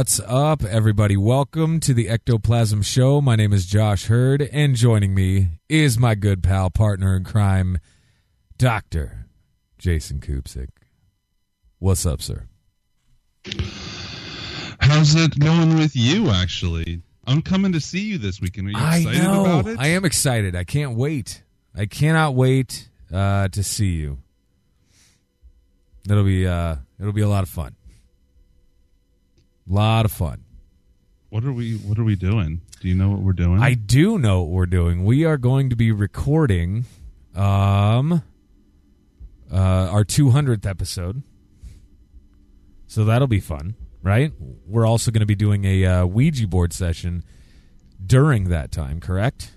What's up, everybody? Welcome to the Ectoplasm Show. My name is Josh Hurd, and joining me is my good pal, partner in crime, Dr. Jason Kupsik. What's up, sir? How's it going with you, actually? I'm coming to see you this weekend. Are you I excited know. about it? I am excited. I can't wait. I cannot wait uh, to see you. It'll be uh, it'll be a lot of fun. Lot of fun. What are we what are we doing? Do you know what we're doing? I do know what we're doing. We are going to be recording um uh our 200th episode. So that'll be fun, right? We're also going to be doing a uh, Ouija board session during that time, correct?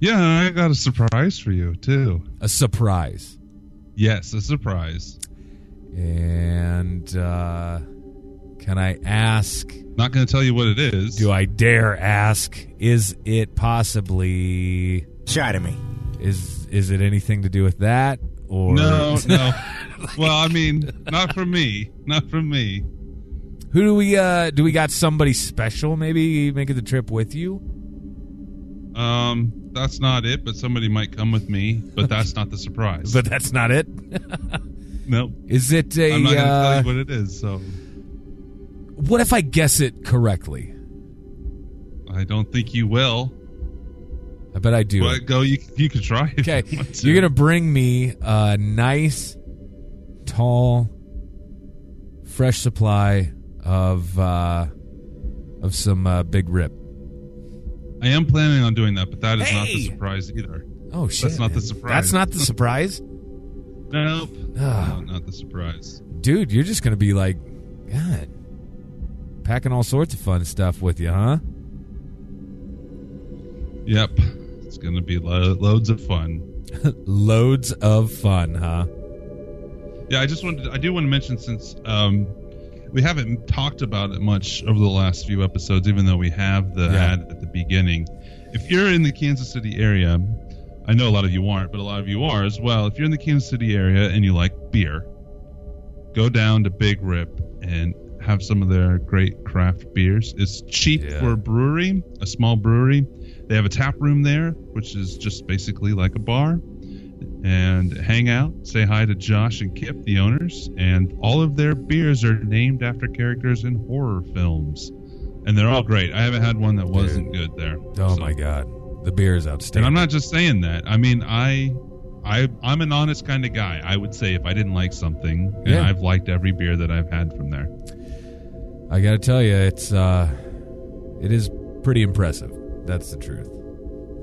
yeah, I got a surprise for you too. A surprise. Yes, a surprise. And uh can I ask Not going to tell you what it is. do I dare ask is it possibly Shy to me. is is it anything to do with that or No, no. well, I mean, not for me. Not for me. Who do we uh do we got somebody special maybe making the trip with you? Um, that's not it. But somebody might come with me. But that's not the surprise. But that's not it. no, Is it a I'm not going to uh, tell you what it is. So what if I guess it correctly? I don't think you will. I bet I do. But go. You you could try. Okay, you you're gonna bring me a nice, tall, fresh supply of uh of some uh, big rip. I am planning on doing that, but that is not the surprise either. Oh shit! That's not the surprise. That's not the surprise, Nope. No, not the surprise. dude. You're just gonna be like, God, packing all sorts of fun stuff with you, huh? Yep. It's going to be lo- loads of fun. Loads of fun, huh? Yeah, I just wanted. I do want to mention since um, we haven't talked about it much over the last few episodes, even though we have the Yeah. ad at the beginning. If you're in the Kansas City area, I know a lot of you aren't, but a lot of you are as well. If you're in the Kansas City area and you like beer, go down to Big Rip and have some of their great craft beers. It's cheap Yeah. for a brewery, a small brewery. They have a tap room there, which is just basically like a bar. And hang out, say hi to Josh and Kip, the owners, and all of their beers are named after characters in horror films. And they're all great. I haven't had one that wasn't good there. Oh So- my god, the beer is and outstanding. I'm not just saying that. I mean, I, I, I'm an honest kind of guy. I would say if I didn't like something, and Yeah. I've liked every beer that I've had from there. I gotta tell you, it's uh, it is pretty impressive. That's the truth.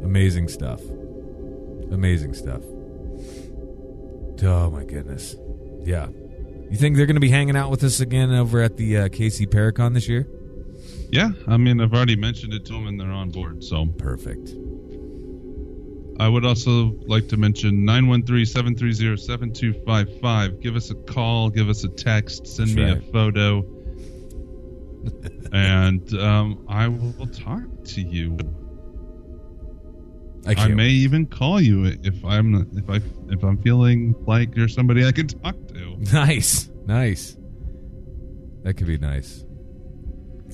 Amazing stuff. Amazing stuff. Oh my goodness. Yeah. You think they're gonna be hanging out with us again over at the uh, KC Paracon this year? Yeah, I mean, I've already mentioned it to them, and they're on board. So Perfect. I would also like to mention 913-730-7255. Give us a call, give us a text, send That's me right. a photo, and um, I will talk to you. I I, may even call you if I'm if I if I'm feeling like you're somebody I can talk to. Nice, nice. That could be nice.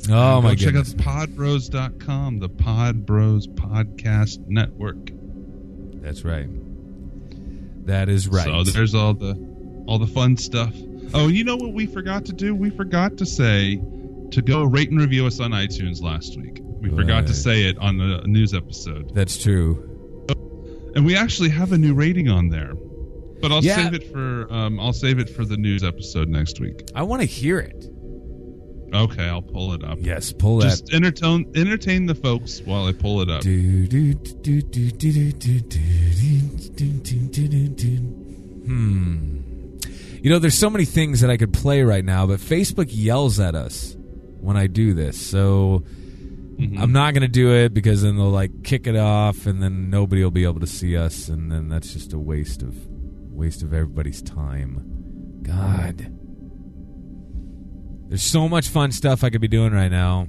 Oh my check goodness. out podbros.com, the Pod Bros Podcast Network. That's right. That is right. So there's all the all the fun stuff. Oh, you know what we forgot to do? We forgot to say to go rate and review us on iTunes last week. We right. forgot to say it on the news episode. That's true. And we actually have a new rating on there. But I'll yeah. save it for um, I'll save it for the news episode next week. I want to hear it. Okay, I'll pull it up. Yes, pull Just that. Just entertain entertain the folks while I pull it up. Hmm. You know, there's so many things that I could play right now, but Facebook yells at us when I do this. So Mhm. I'm not going to do it because then they'll like kick it off and then nobody will be able to see us and then that's just a waste of waste of everybody's time. God. There's so much fun stuff I could be doing right now.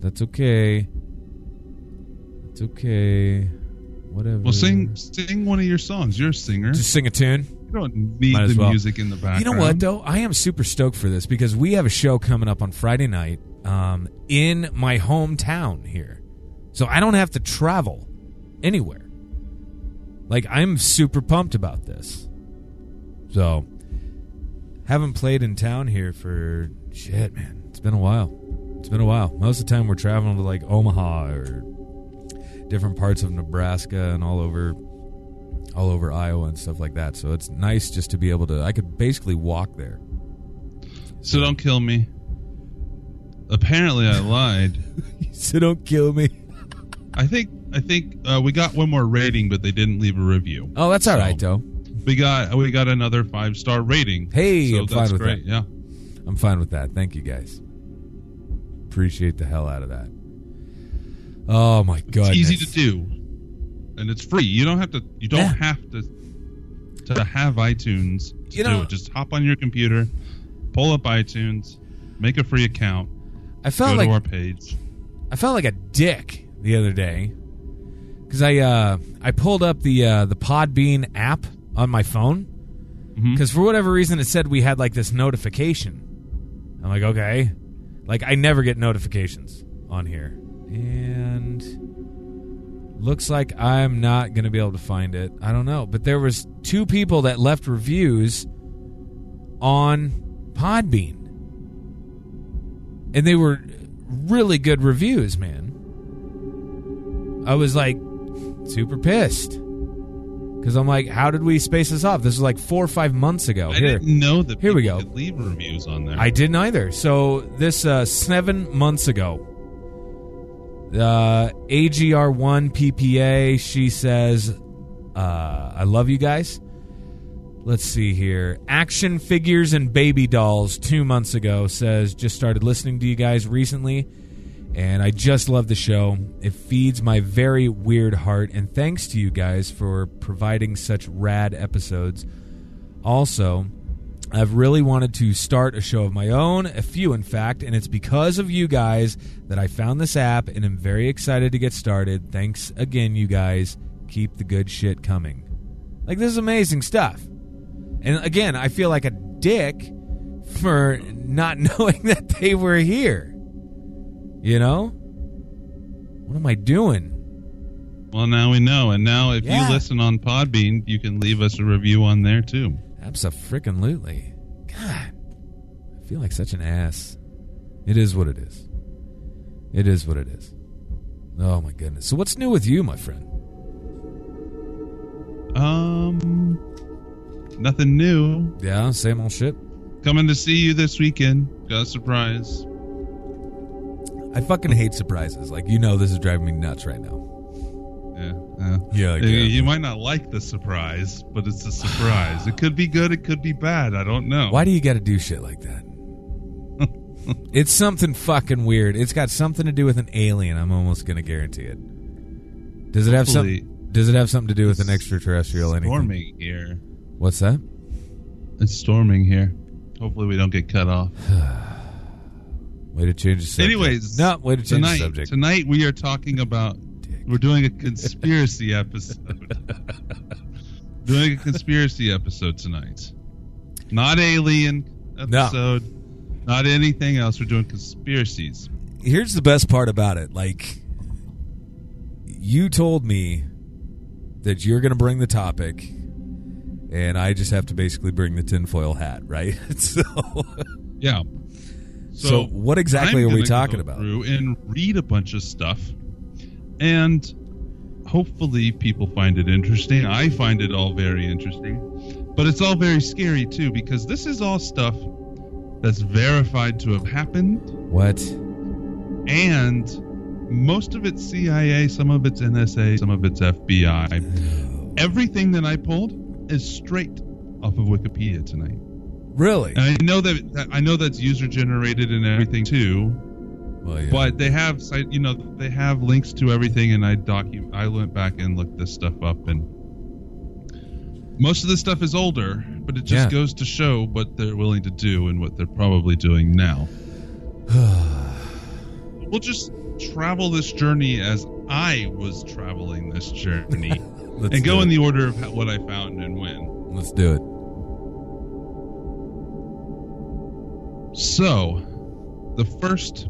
That's okay. It's okay. Whatever. Well, sing sing one of your songs. You're a singer. Just sing a tune. You don't need Might the well. music in the background. You know what though? I am super stoked for this because we have a show coming up on Friday night um, in my hometown here, so I don't have to travel anywhere. Like I'm super pumped about this. So haven't played in town here for shit, man. It's been a while. It's been a while. Most of the time we're traveling to like Omaha or different parts of Nebraska and all over all over Iowa and stuff like that. So it's nice just to be able to. I could basically walk there. So don't kill me. Apparently, I lied. so don't kill me. I think I think uh, we got one more rating, but they didn't leave a review. Oh, that's all So- right, though. We got we got another five star rating. Hey, so I'm fine that's with great. that. Yeah. I'm fine with that. Thank you, guys. Appreciate the hell out of that. Oh my god, It's easy to do, and it's free. You don't have to. You don't Yeah. have to to have iTunes to You do it. Just hop on your computer, pull up iTunes, make a free account, I felt go like to our page. I felt like a dick the other day because I uh, I pulled up the uh, the Podbean app on my phone because for whatever reason it said we had like this notification. I'm like, okay, like I never get notifications on here, and looks like I'm not gonna be able to find it. I don't know, but there was two people that left reviews on Podbean, and they were really good reviews, man. I was like super pissed because I'm like, how did we space this off? This was like four or five months ago. I Here, didn't know that Here we go. could leave reviews on there. I didn't either. So this uh, seven months ago, uh, AGR1 PPA, she says, uh, I love you guys. Let's see here. Action Figures and Baby Dolls, two months ago, says, just started listening to you guys recently, and I just love the show. It feeds my very weird heart, and thanks to you guys for providing such rad episodes. Also, I've really wanted to start a show of my own, a few in fact, and it's because of you guys that I found this app and am very excited to get started. Thanks again, you guys. Keep the good shit coming. Like, this is amazing stuff. And again, I feel like a dick for not knowing that they were here. You know? What am I doing? well, now we know, and now if Yeah. you listen on Podbean, you can leave us a review on there too. Absolutely. God, I feel like such an ass. It is what it is. It is what it is. Oh my goodness. So what's new with you, my friend? Um, nothing new. Yeah, same old shit. Coming to see you this weekend. Got a surprise. I fucking hate surprises. Like you know, this is driving me nuts right now. Yeah. yeah. Yeah, Uh, You might not like the surprise, but it's a surprise. it could be good, it could be bad. I don't know. Why do you got to do shit like that? it's something fucking weird. It's got something to do with an alien. I'm almost gonna guarantee it. Does it have some? Does it have something to do with an extraterrestrial? Anything? Storming here. What's that? It's storming here. Hopefully, we don't get cut off. Way to change the subject. Anyways, no, way to change tonight, the subject. tonight we are talking about. We're doing a conspiracy episode. doing a conspiracy episode tonight. Not alien episode. Not anything else. We're doing conspiracies. here's the best part about it. Like, you told me that you're going to bring the topic, and I just have to basically bring the tinfoil hat, right? so, Yeah. So what exactly I'm are we talking about? Through and read a bunch of stuff, and hopefully people find it interesting. I find it all very interesting, but it's all very scary too because this is all stuff that's verified to have happened, What? and most of it's CIA, some of it's NSA, some of it's FBI. Oh. Everything that I pulled is straight off of Wikipedia tonight. Really? And I know that that- I know that's user generated and everything too, Well, yeah. but they have you know, they have links to everything, and I docu I went back and looked this stuff up, and most of this stuff is older, but it just Yeah. goes to show what they're willing to do and what they're probably doing now. we'll just travel this journey as I was traveling this journey, and go it. in the order of what I found and when. Let's do it. So, the first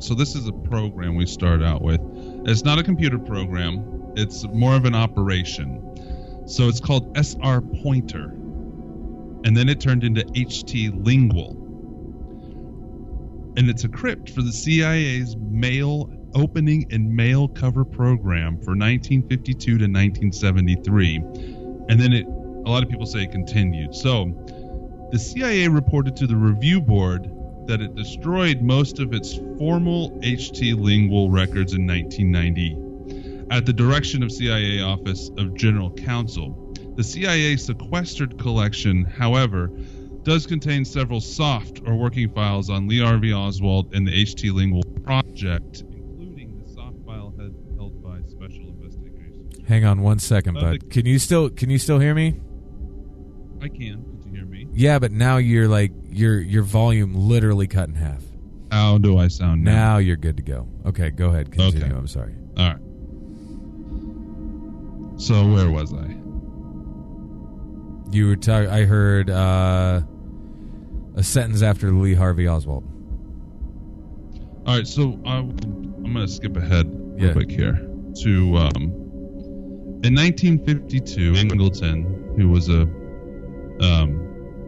So this is a program we start out with. It's not a computer program. It's more of an operation. So it's called SR Pointer, and then it turned into HT Lingual. And it's a crypt for the CIA's mail opening and mail cover program for 1952 to 1973. And then it, a lot of people say it continued. So the CIA reported to the review board that it destroyed most of its formal HT lingual records in 1990 at the direction of CIA Office of General Counsel. The CIA sequestered collection, however, does contain several soft or working files on Lee Harvey Oswald and the HT lingual project, including the soft file head held by Special Investigations. Hang on one second, bud. the- Can you still can you still hear me? I can. Can you hear me? Yeah, but now you're like your your volume literally cut in half. How do I sound now? Now you're good to go. Okay, go ahead. Continue. Okay. I'm sorry. All right. So where was I? You were talking. I heard uh, a sentence after Lee Harvey Oswald. All right, so I, I'm going to skip ahead Yeah. real quick here to um, in 1952, Angleton, who was a um,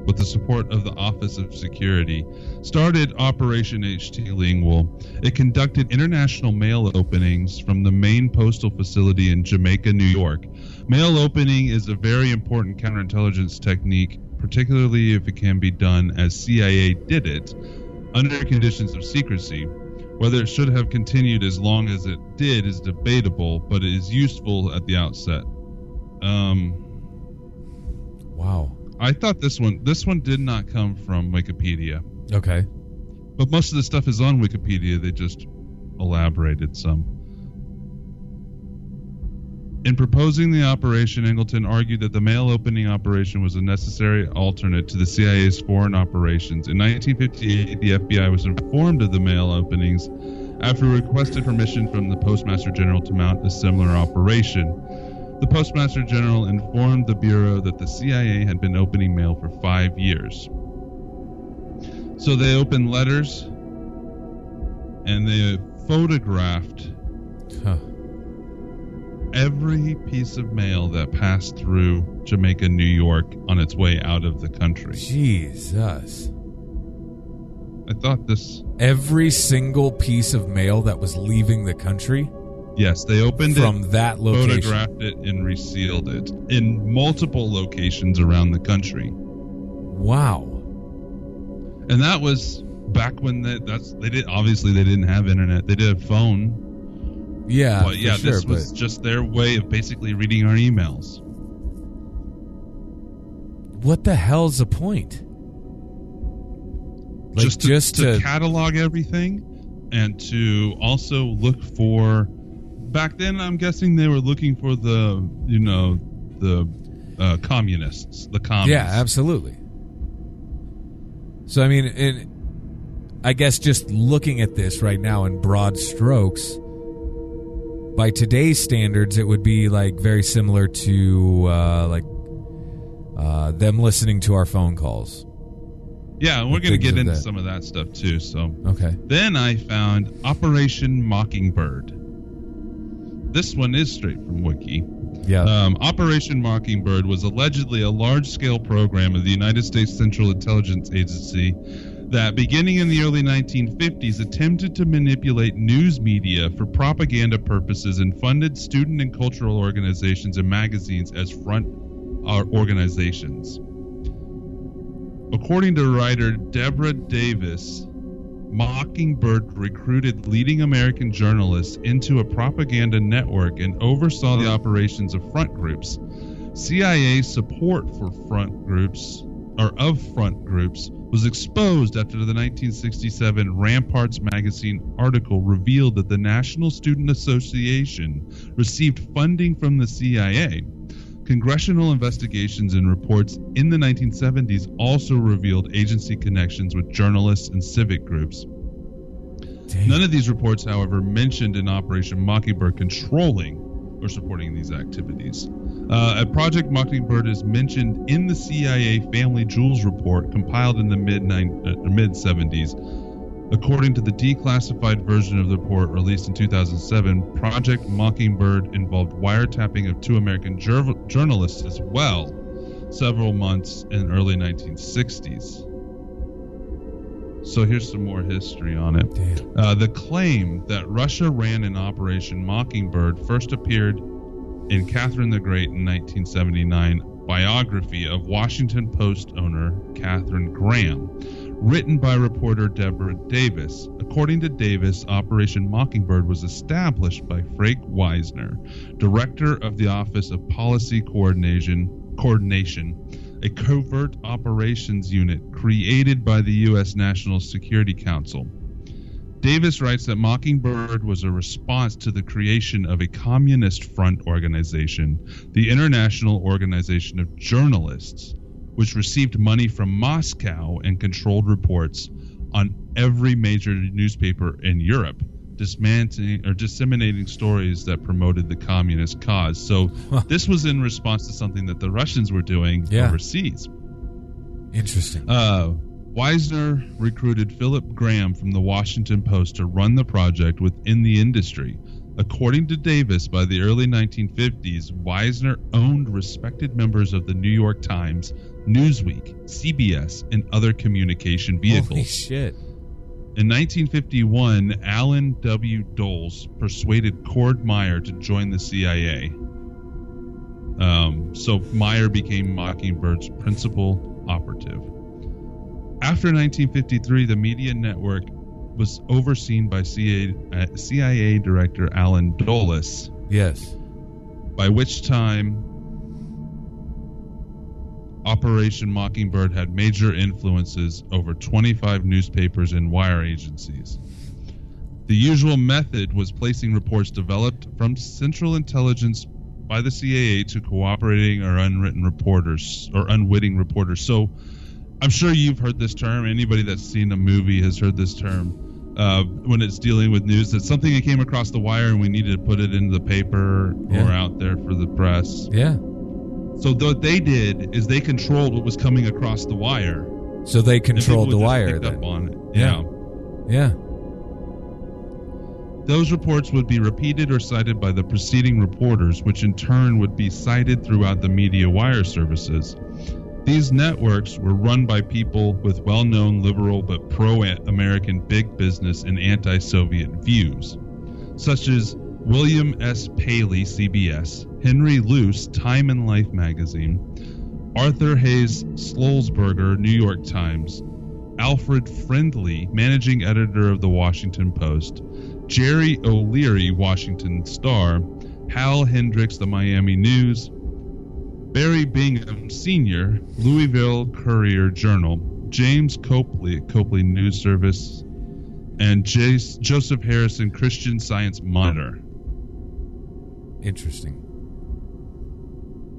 with the support of the Office of Security, started Operation HT Lingual. It conducted international mail openings from the main postal facility in Jamaica, New York. Mail opening is a very important counterintelligence technique, particularly if it can be done as CIA did it under conditions of secrecy. Whether it should have continued as long as it did is debatable, but it is useful at the outset. Um, Wow. I thought this one this one did not come from Wikipedia, Okay. but most of the stuff is on Wikipedia. They just elaborated some. In proposing the operation, Angleton argued that the mail opening operation was a necessary alternate to the CIA's foreign operations. In 1958, the FBI was informed of the mail openings after requested permission from the Postmaster General to mount a similar operation. The Postmaster General informed the Bureau that the CIA had been opening mail for five years. So they opened letters and they photographed Huh. every piece of mail that passed through Jamaica, New York on its way out of the country. Jesus. I thought this. Every single piece of mail that was leaving the country Yes, they opened it, from that location. photographed it, and resealed it in multiple locations around the country. Wow. And that was back when they, that's they did obviously they didn't have internet. They did have phone, Yeah. but yeah, sure, this was just their way of basically reading our emails. what the hell's the point? Like just to, just to to, catalog everything and to also look for back then i'm guessing they were looking for the you know the uh, communists the communists Yeah, absolutely. So I mean, in, I guess just looking at this right now in broad strokes, by today's standards, it would be like very similar to uh, like uh, them listening to our phone calls. yeah and we're going to get into that. some of that stuff too so Okay. then i found operation mockingbird this one is straight from wiki Yeah. Um, Operation Mockingbird was allegedly a large scale program of the United States Central Intelligence Agency that, beginning in the early 1950s, attempted to manipulate news media for propaganda purposes and funded student and cultural organizations and magazines as front uh, organizations. According to writer Deborah Davis, Mockingbird recruited leading American journalists into a propaganda network and oversaw the operations of front groups. CIA support for front groups or of front groups was exposed after the 1967 Ramparts magazine article revealed that the National Student Association received funding from the CIA. Congressional investigations and reports in the 1970s also revealed agency connections with journalists and civic groups. Dang. None of these reports, however, mentioned in Operation Mockingbird controlling or supporting these activities. Uh, a Project Mockingbird is mentioned in the CIA Family Jewels report compiled in the mid uh, mid 70s. According to the declassified version of the report released in 2007, Project Mockingbird involved wiretapping of two American jur- journalists as well, several months in early 1960s. So here's some more history on it. Uh, the claim that Russia ran an Operation Mockingbird first appeared in Katharine the Great in 1979 biography of Washington Post owner Katharine Graham, written by reporter Deborah Davis. According to Davis, Operation Mockingbird was established by Frank Wisner, director of the Office of Policy Coordination, Coordination a covert operations unit created by the U.S. National Security Council. Davis writes that Mockingbird was a response to the creation of a Communist Front organization, the International Organization of Journalists, which received money from Moscow and controlled reports on every major newspaper in Europe, dismantling or disseminating stories that promoted the communist cause. So this was in response to something that the Russians were doing Yeah. overseas. Interesting. Uh, Wisner recruited Philip Graham from the Washington Post to run the project within the industry. According to Davis, by the early 1950s, Wisner owned respected members of the New York Times, Newsweek, CBS, and other communication vehicles. Holy shit. In 1951, Allen W. Dulles persuaded Cord Meyer to join the CIA. Um, so Meyer became Mockingbird's principal operative. After 1953, the media network was overseen by CIA, uh, CIA Director Allen Dulles, Yes. by which time Operation Mockingbird had major influences over 25 newspapers and wire agencies. The usual method was placing reports developed from Central Intelligence by the CIA to cooperating or unwritten reporters or unwitting reporters. So I'm sure you've heard this term. Anybody that's seen a movie has heard this term uh, when it's dealing with news that something that came across the wire and we needed to put it in the paper Yeah. or out there for the press. Yeah. So what they did is they controlled what was coming across the wire. So they controlled the wire then. up on it. Yeah. yeah. Yeah. Those reports would be repeated or cited by the preceding reporters, which in turn would be cited throughout the media wire services. These networks were run by people with well known liberal but pro American big business and anti Soviet views, such as William S. Paley, CBS, Henry Luce, Time and Life magazine, Arthur Hays Sulzberger, New York Times, Alfred Friendly, managing editor of the Washington Post, Jerry O'Leary, Washington Star, Hal Hendricks, the Miami News, Barry Bingham Sr., Louisville Courier Journal, James Copley, Copley News Service, and Joseph Harrison Christian Science Monitor. Interesting.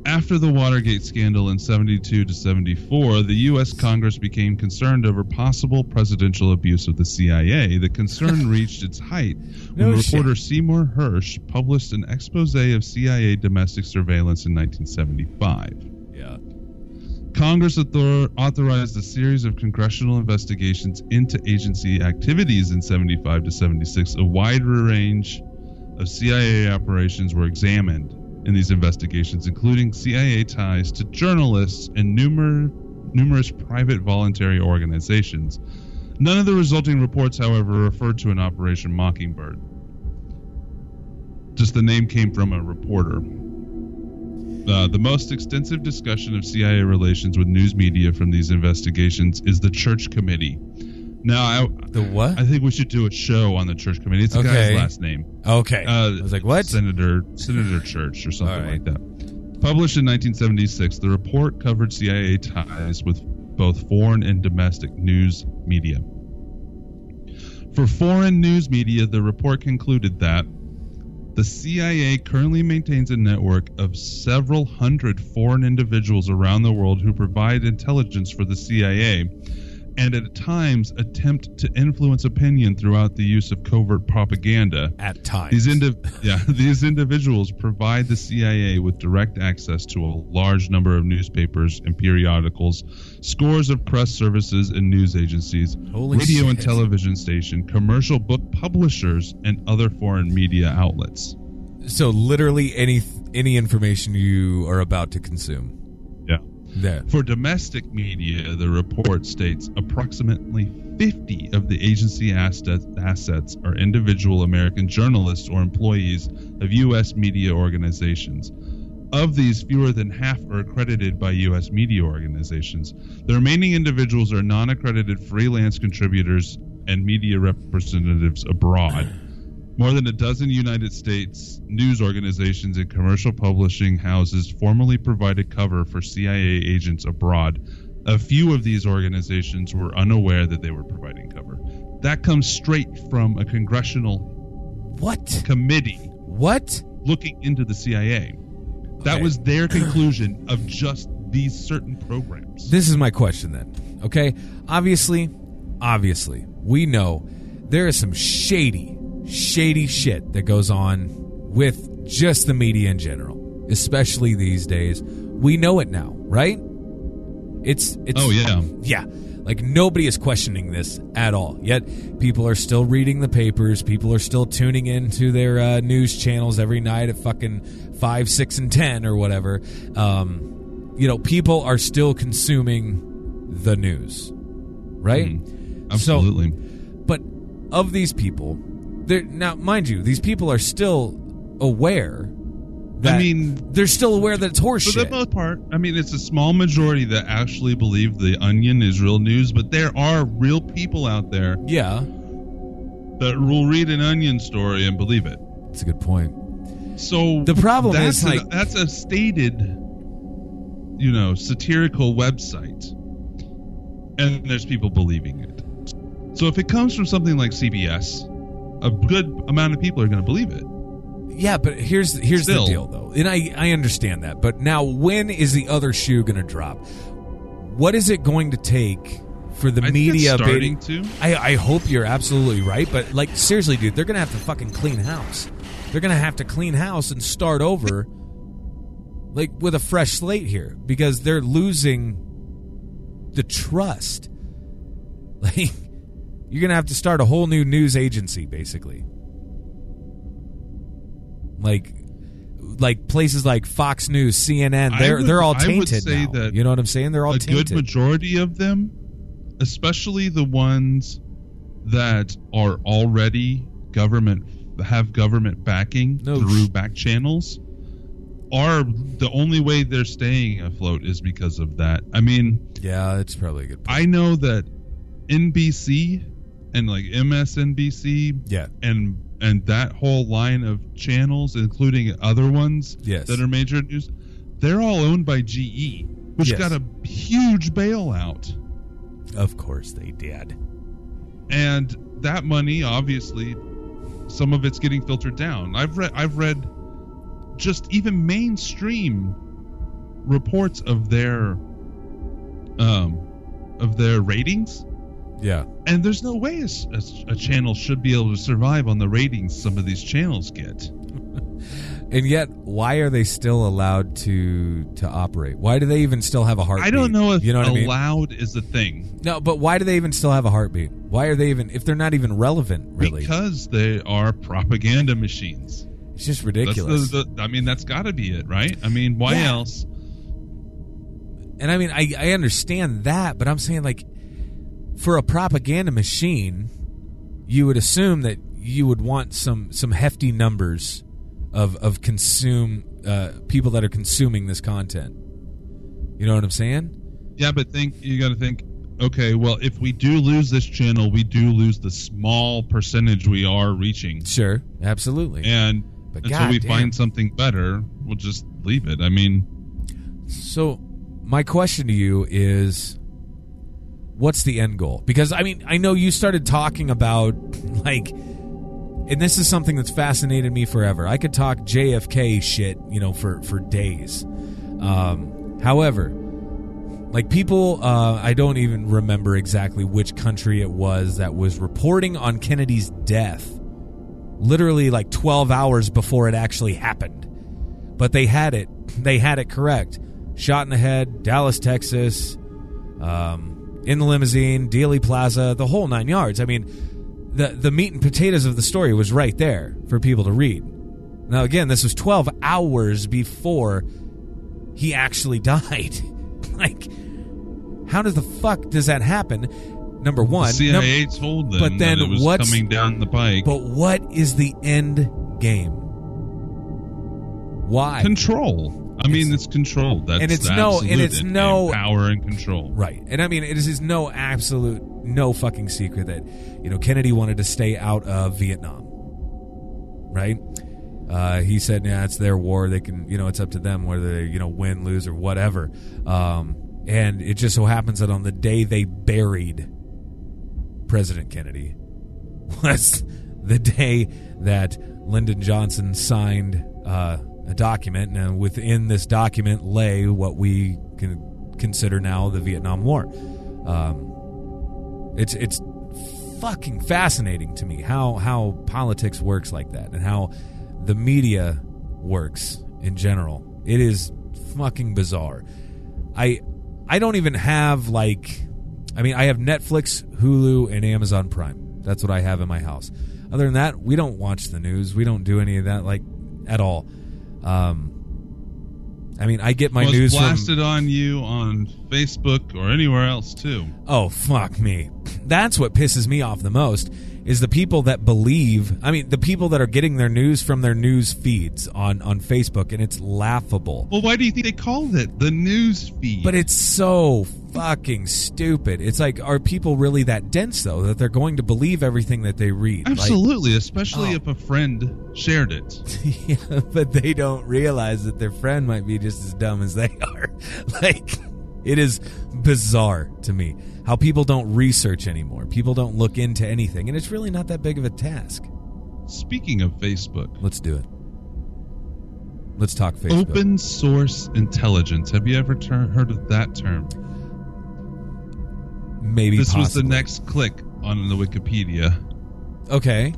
After the Watergate scandal in 72 to 74, the U.S. Congress became concerned over possible presidential abuse of the CIA. The concern reached its height when No shit. reporter Seymour Hersh published an expose of CIA domestic surveillance in 1975. Yeah. Congress author- authorized a series of congressional investigations into agency activities in 75 to 76. A wide range of CIA operations were examined in these investigations, including CIA ties to journalists and numer- numerous private voluntary organizations. None of the resulting reports, however, referred to an Operation Mockingbird. Just the name came from a reporter. Uh, the most extensive discussion of CIA relations with news media from these investigations is the Church Committee. Now, I, The what? I think we should do a show on the Church Committee. It's the Okay. guy's last name. okay. Uh, I was like, what? Senator Senator Church or something right. like that. Published in 1976, the report covered CIA ties with both foreign and domestic news media. For foreign news media, the report concluded that the CIA currently maintains a network of several hundred foreign individuals around the world who provide intelligence for the CIA and at times attempt to influence opinion throughout the use of covert propaganda. At times. These indiv- yeah, these individuals provide the CIA with direct access to a large number of newspapers and periodicals, scores of press services and news agencies, Holy radio and television station, commercial book publishers, and other foreign media outlets. so literally any any information you are about to consume. For domestic media, the report states approximately 50 of the agency assets, assets are individual American journalists or employees of U.S. media organizations. Of these, fewer than half are accredited by U.S. media organizations. The remaining individuals are non accredited freelance contributors and media representatives abroad. More than a dozen United States news organizations and commercial publishing houses formally provided cover for CIA agents abroad. A few of these organizations were unaware that they were providing cover. That comes straight from a congressional What? committee What? looking into the CIA. That was their conclusion of just these certain programs. This is my question then. Okay? Obviously, obviously, we know there is some shady, shady shit that goes on with just the media in general, especially these days. We know it now, right? It's it's Oh, yeah. yeah. Like nobody is questioning this at all. Yet people are still reading the papers. People are still tuning into their uh, news channels every night at fucking five, six, and ten or whatever. Um, you know, people are still consuming the news, right? Mm-hmm. Absolutely. But of these people, they're now, mind you, these people are still aware. That mean, they're still aware that it's horseshoe. For the most part, I mean, it's a small majority that actually believe the Onion is real news, but there are real people out there yeah, that will read an Onion story and believe it. that's a good point. So The problem that's is, a- like- that's a stated, you know, satirical website, and there's people believing it. So if it comes from something like CBS, a good amount of people are going to believe it. Yeah, but here's here's Still. the deal though. And I I understand that. But now when is the other shoe going to drop? What is it going to take for the I media starting baiting- to. I I hope you're absolutely right, but like seriously dude, they're going to have to fucking clean house. They're going to have to clean house and start over like with a fresh slate here because they're losing the trust. Like you're going to have to start a whole new news agency basically. Like like places like Fox News, CNN, they're would, they're all tainted now. you know what I'm saying? They're all a tainted. good majority of them, especially the ones that are already government have government backing No through back channels, are the only way they're staying afloat is because of that. I mean, yeah, it's probably a good. Point. I know that NBC and like MSNBC yeah, and and that whole line of channels, including other ones Yes. that are major news, they're all owned by GE, which Yes. got a huge bailout. of course they did. And that money, obviously, some of it's getting filtered down. I've read, I've read, just even mainstream reports of their, um, of their ratings. Yeah, And there's no way a channel should be able to survive on the ratings some of these channels get. and yet why are they still allowed to to operate? Why do they even still have a heartbeat? I don't know if you know what I mean. allowed is the thing. No, but why do they even still have a heartbeat? Why are they even if they're not even relevant? Really, Because they are propaganda machines. it's just ridiculous. the, the, I mean, that's got to be it, right? I mean, why Yeah. else? and I mean, I I understand that, but I'm saying like for a propaganda machine, you would assume that you would want some some hefty numbers of of consume uh, people that are consuming this content. You know what I'm saying? Yeah, but think you got to think. Okay, well, if we do lose this channel, we do lose the small percentage we are reaching, Sure, absolutely. and But until we goddamn. find something better, we'll just leave it. I mean, So, my question to you is what's the end goal? Because I mean, I know you started talking about like and this is something that's fascinated me forever. I could talk JFK shit, you know, for for days. Um, however, like people uh, I don't even remember exactly which country it was that was reporting on Kennedy's death literally like 12 hours before it actually happened but they had it they had it correct shot in the head dallas texas um, in the limousine dealey plaza the whole nine yards. I mean the, the meat and potatoes of the story was right there for people to read. Now again this was 12 hours before he actually died. Like how does the fuck does that happen? Number the one CIA told them but then that it was what's- coming down the pike. but what is the end game? Why? Control. I mean, it's control. That's and it's no- and it's no- power and control. Right. And I mean, it is no absolute, no fucking secret that, you know, Kennedy wanted to stay out of Vietnam. Right? Uh, he said, yeah, it's their war. They can, you know, it's up to them whether they, you know, win, lose, or whatever. Um, and it just so happens that on the day they buried President Kennedy was the day that Lyndon Johnson signed uh, a document, and within this document lay what we can consider now the Vietnam War. Um, it's it's fucking fascinating to me how how politics works like that, and how the media works in general. It is fucking bizarre. I I don't even have like I mean I have Netflix, Hulu, and Amazon Prime. That's what I have in my house. Other than that, we don't watch the news. We don't do any of that like at all. Um I mean, I get my was news from blasted on you on Facebook or anywhere else too. Oh fuck me. That's what pisses me off the most is the people that believe I mean the people that are getting their news from their news feeds on on Facebook and it's laughable. Well, why do you think they called it the news feed? But it's so fucking stupid. It's like are people really that dense though that they're going to believe everything that they read? Like- absolutely, especially Oh. if a friend shared it. yeah, but they don't realize that their friend might be just as dumb as they are. like, it is bizarre to me how people don't research anymore. People don't look into anything, and it's really not that big of a task. Speaking of Facebook, Let's do it. Let's talk Facebook. open source intelligence. Have you ever ter- heard of that term? Maybe this was the next click on the Wikipedia. Okay.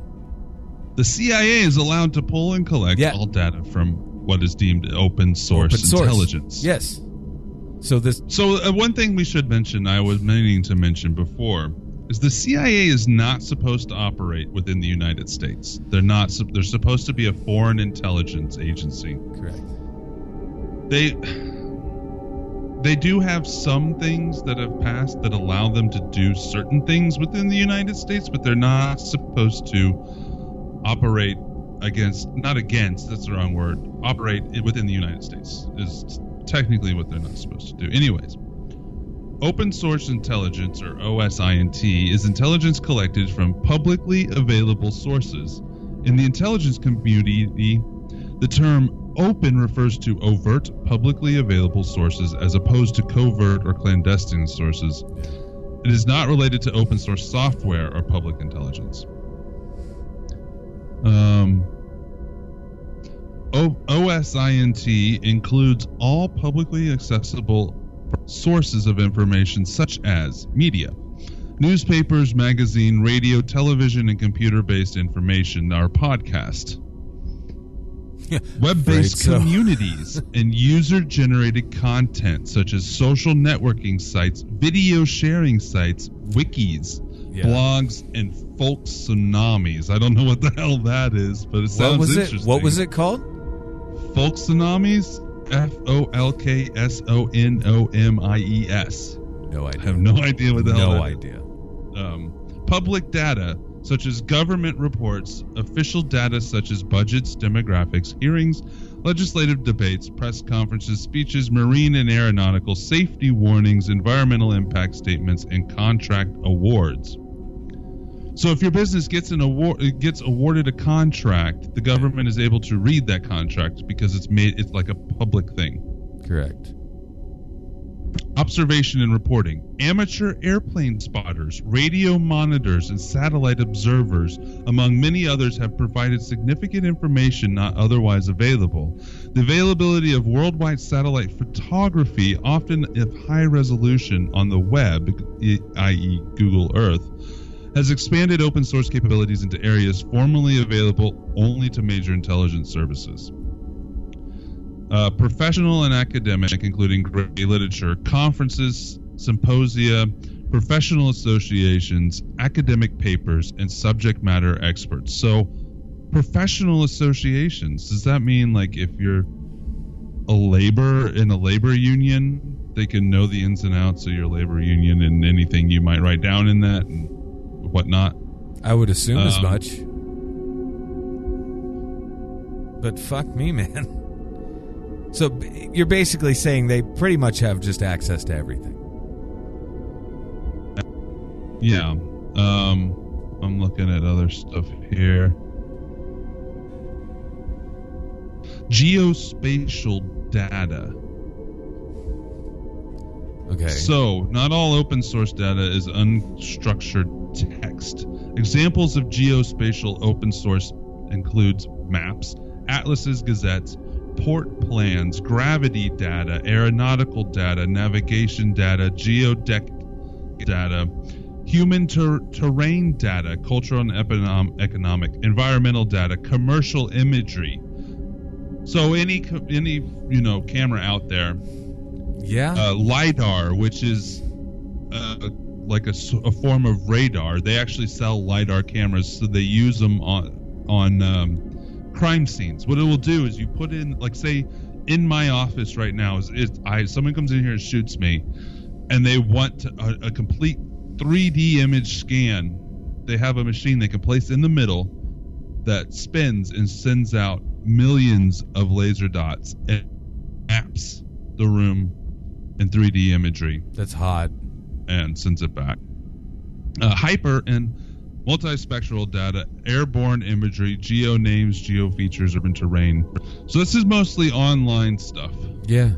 The CIA is allowed to pull and collect Yeah. all data from what is deemed open source Open source. intelligence. Yes. So this. So uh, one thing we should mention, I was meaning to mention before, is the CIA is not supposed to operate within the United States. They're not. They're supposed to be a foreign intelligence agency. Correct. They they do have some things that have passed that allow them to do certain things within the United States, but they're not supposed to operate against not against that's the wrong word operate within the united states is technically what they're not supposed to do. Anyways open source intelligence or osint is intelligence collected from publicly available sources. In the intelligence community the term open refers to overt publicly available sources as opposed to covert or clandestine sources. It is not related to open source software or public intelligence. Um, o- OSINT includes all publicly accessible sources of information such as media, newspapers, magazine, radio, television, and computer based information, our podcast. Web based so. communities and user generated content such as social networking sites, video sharing sites, wikis, Yeah. blogs, and folk tsunamis. I don't know what the hell that is, but it sounds What was it? interesting. What was it called? Folk tsunamis? F O L K S O N O M I E S. No I idea. have no idea what the hell no that is. idea. Um, public data such as government reports, official data such as budgets, demographics, hearings, legislative debates, press conferences, speeches, marine and aeronautical safety warnings, environmental impact statements, and contract awards. So if your business gets an award gets awarded a contract, the government is able to read that contract because it's made it's like a public thing. Correct. Observation and reporting. Amateur airplane spotters, radio monitors, and satellite observers, among many others, have provided significant information not otherwise available. The availability of worldwide satellite photography, often of high resolution on the web, i.e., Google Earth, has expanded open source capabilities into areas formerly available only to major intelligence services. Uh, professional and academic, including gray literature, conferences, symposia, professional associations, academic papers, and subject matter experts. So, professional associations, does that mean like if you're a labor in a labor union, they can know the ins and outs of your labor union and anything you might write down in that and whatnot? I would assume as Um, much. But fuck me, man. So you're basically saying they pretty much have just access to everything. Yeah. Um, I'm looking at other stuff here. Geospatial data. Okay. So, not all open source data is unstructured text. Examples of geospatial open source includes maps, atlases, gazettes, port plans, gravity data, aeronautical data, navigation data, geodetic data, human ter- terrain data, cultural and econom- economic, environmental data, commercial imagery. So any any you know camera out there yeah. uh, lidar, which is uh, like a form of radar. They actually sell lidar cameras, so they use them on on um, crime scenes. What it will do is you put in, like, say, in my office right now is, is I someone comes in here and shoots me, and they want a, a complete 3D image scan. They have a machine they can place in the middle that spins and sends out millions of laser dots and maps the room in 3D imagery That's hot. And sends it back. Uh, hyper and multispectral data, airborne imagery, geo names, geo features, urban terrain. So this is mostly online stuff. Yeah.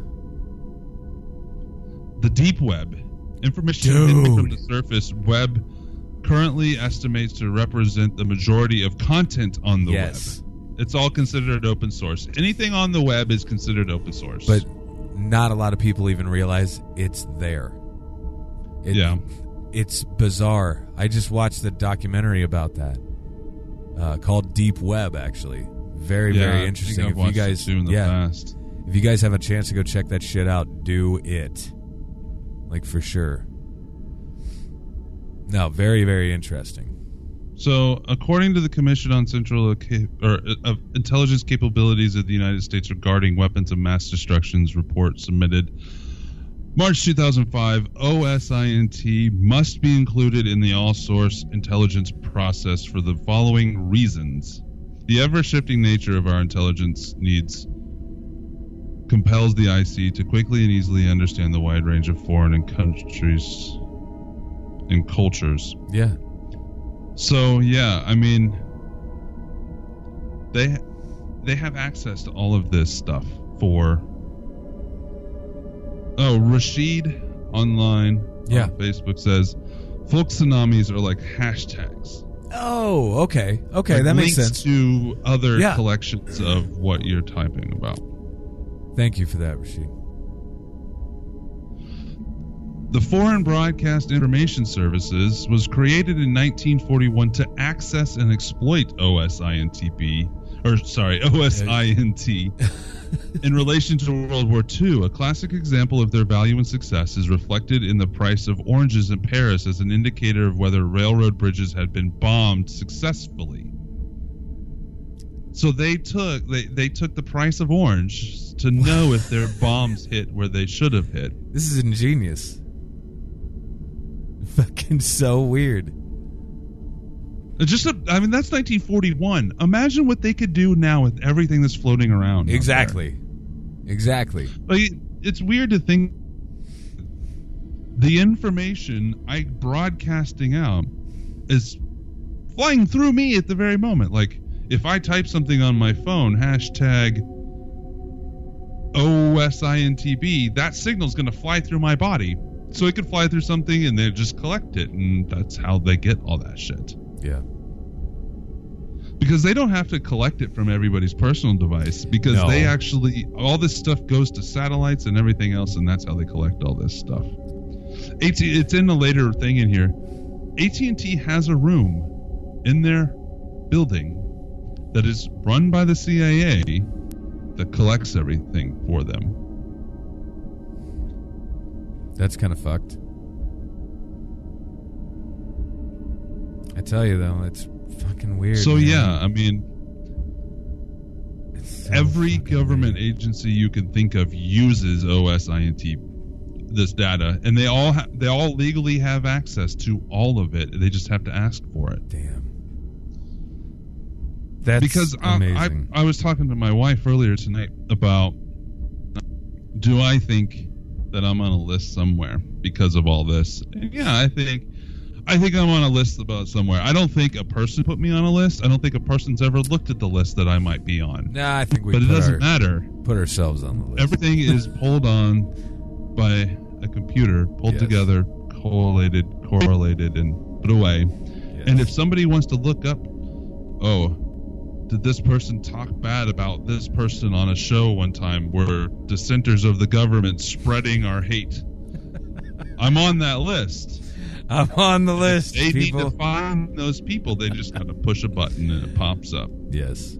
The deep web, information from the surface web, currently estimates to represent the majority of content on the yes. web. It's all considered open source. Anything on the web is considered open source. But not a lot of people even realize it's there. It- yeah, It's bizarre. I just watched the documentary about that. Uh, called Deep Web, actually. Very, yeah, very interesting. If you guys, too in the yeah, past. if you guys have a chance to go check that shit out, do it. Like for sure. No, very, very interesting. So, according to the Commission on Central or uh, of Intelligence Capabilities of the United States regarding weapons of mass destruction's report submitted March 2005, OSINT must be included in the all source intelligence process for the following reasons. The ever shifting nature of our intelligence needs compels the IC to quickly and easily understand the wide range of foreign and countries and cultures. Yeah. So yeah, I mean, they they have access to all of this stuff for. Oh, Rashid online Yeah. on Facebook says, "Folksonomies are like hashtags. Oh, okay. Okay, Like that makes links sense. to other Yeah. collections of what you're typing about." Thank you for that, Rashid. The Foreign Broadcast Information Services was created in 1941 to access and exploit OSINTP, or sorry, OSINT, in relation to World War II. A classic example of their value and success is reflected in the price of oranges in Paris as an indicator of whether railroad bridges had been bombed successfully. So they took they, they took the price of orange to know if their bombs hit where they should have hit. This is ingenious. Fucking so weird. Just, a, I mean, that's 1941. Imagine what they could do now with everything that's floating around. Exactly. Exactly. Like, it's weird to think the information I broadcasting out is flying through me at the very moment. Like, if I type something on my phone, hashtag OSINTB, that signal's going to fly through my body. So it could fly through something and they just collect it. And that's how they get all that shit. Yeah. Because they don't have to collect it from everybody's personal device because No. they actually, all this stuff goes to satellites and everything else, and that's how they collect all this stuff. AT, it's in the later thing in here. AT&T has a room in their building that is run by the CIA that collects everything for them. That's kind of fucked. I tell you though, it's fucking weird. so man. yeah, I mean, so every government weird. agency you can think of uses OSINT this data, and they all ha- they all legally have access to all of it. They just have to ask for it. Damn. That's because uh, I. I I was talking to my wife earlier tonight about do I think that I'm on a list somewhere because of all this? And yeah, I think I think I'm on a list about somewhere. I don't think a person put me on a list. I don't think a person's ever looked at the list that I might be on. nah, I think we but it doesn't our- matter. put ourselves on the list. Everything is pulled on by a computer, pulled Yes. together, correlated, correlated, and put away. Yes. And if somebody wants to look up, oh, did this person talk bad about this person on a show one time? Were dissenters of the government spreading our hate? I'm on that list. I'm on the list, They people. need to find those people. They just kind of push a button and it pops up. Yes.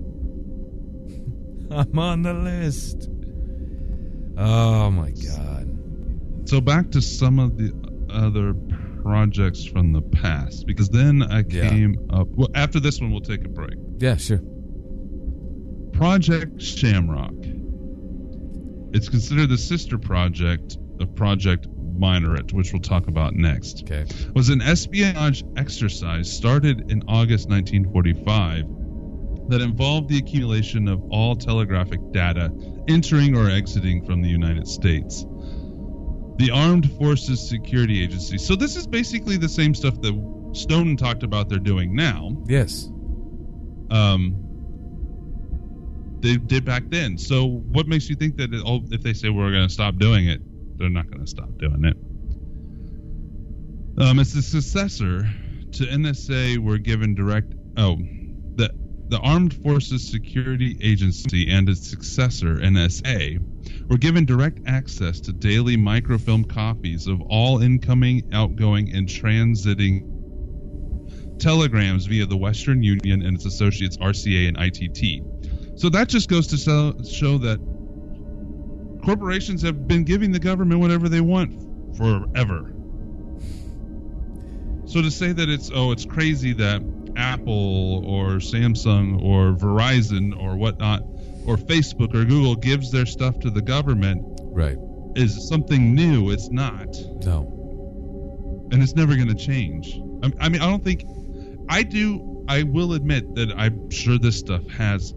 I'm on the list. Oh my god. So back to some of the other projects from the past, because then I Yeah. came up. Well, after this one, we'll take a break. Yeah, sure. Project Shamrock. It's considered the sister project of Project Minaret, which we'll talk about next. Okay. Was an espionage exercise started in August 1945 that involved the accumulation of all telegraphic data entering or exiting from the United States. The Armed Forces Security Agency. So this is basically the same stuff that Snowden talked about they're doing now. Yes. Um, they did back then. So what makes you think that it, oh, if they say we're going to stop doing it, they're not going to stop doing it? Um, it's the successor to NSA. Were given direct. Oh, the the Armed Forces Security Agency and its successor NSA were given direct access to daily microfilm copies of all incoming, outgoing, and transiting telegrams via the Western Union and its associates RCA and ITT. So that just goes to so, show that corporations have been giving the government whatever they want forever. So to say that it's oh it's crazy that Apple or Samsung or Verizon or whatnot or Facebook or Google gives their stuff to the government Right. is something new. It's not No. and it's never going to change. I, I mean, I don't think I do. I will admit that I'm sure this stuff has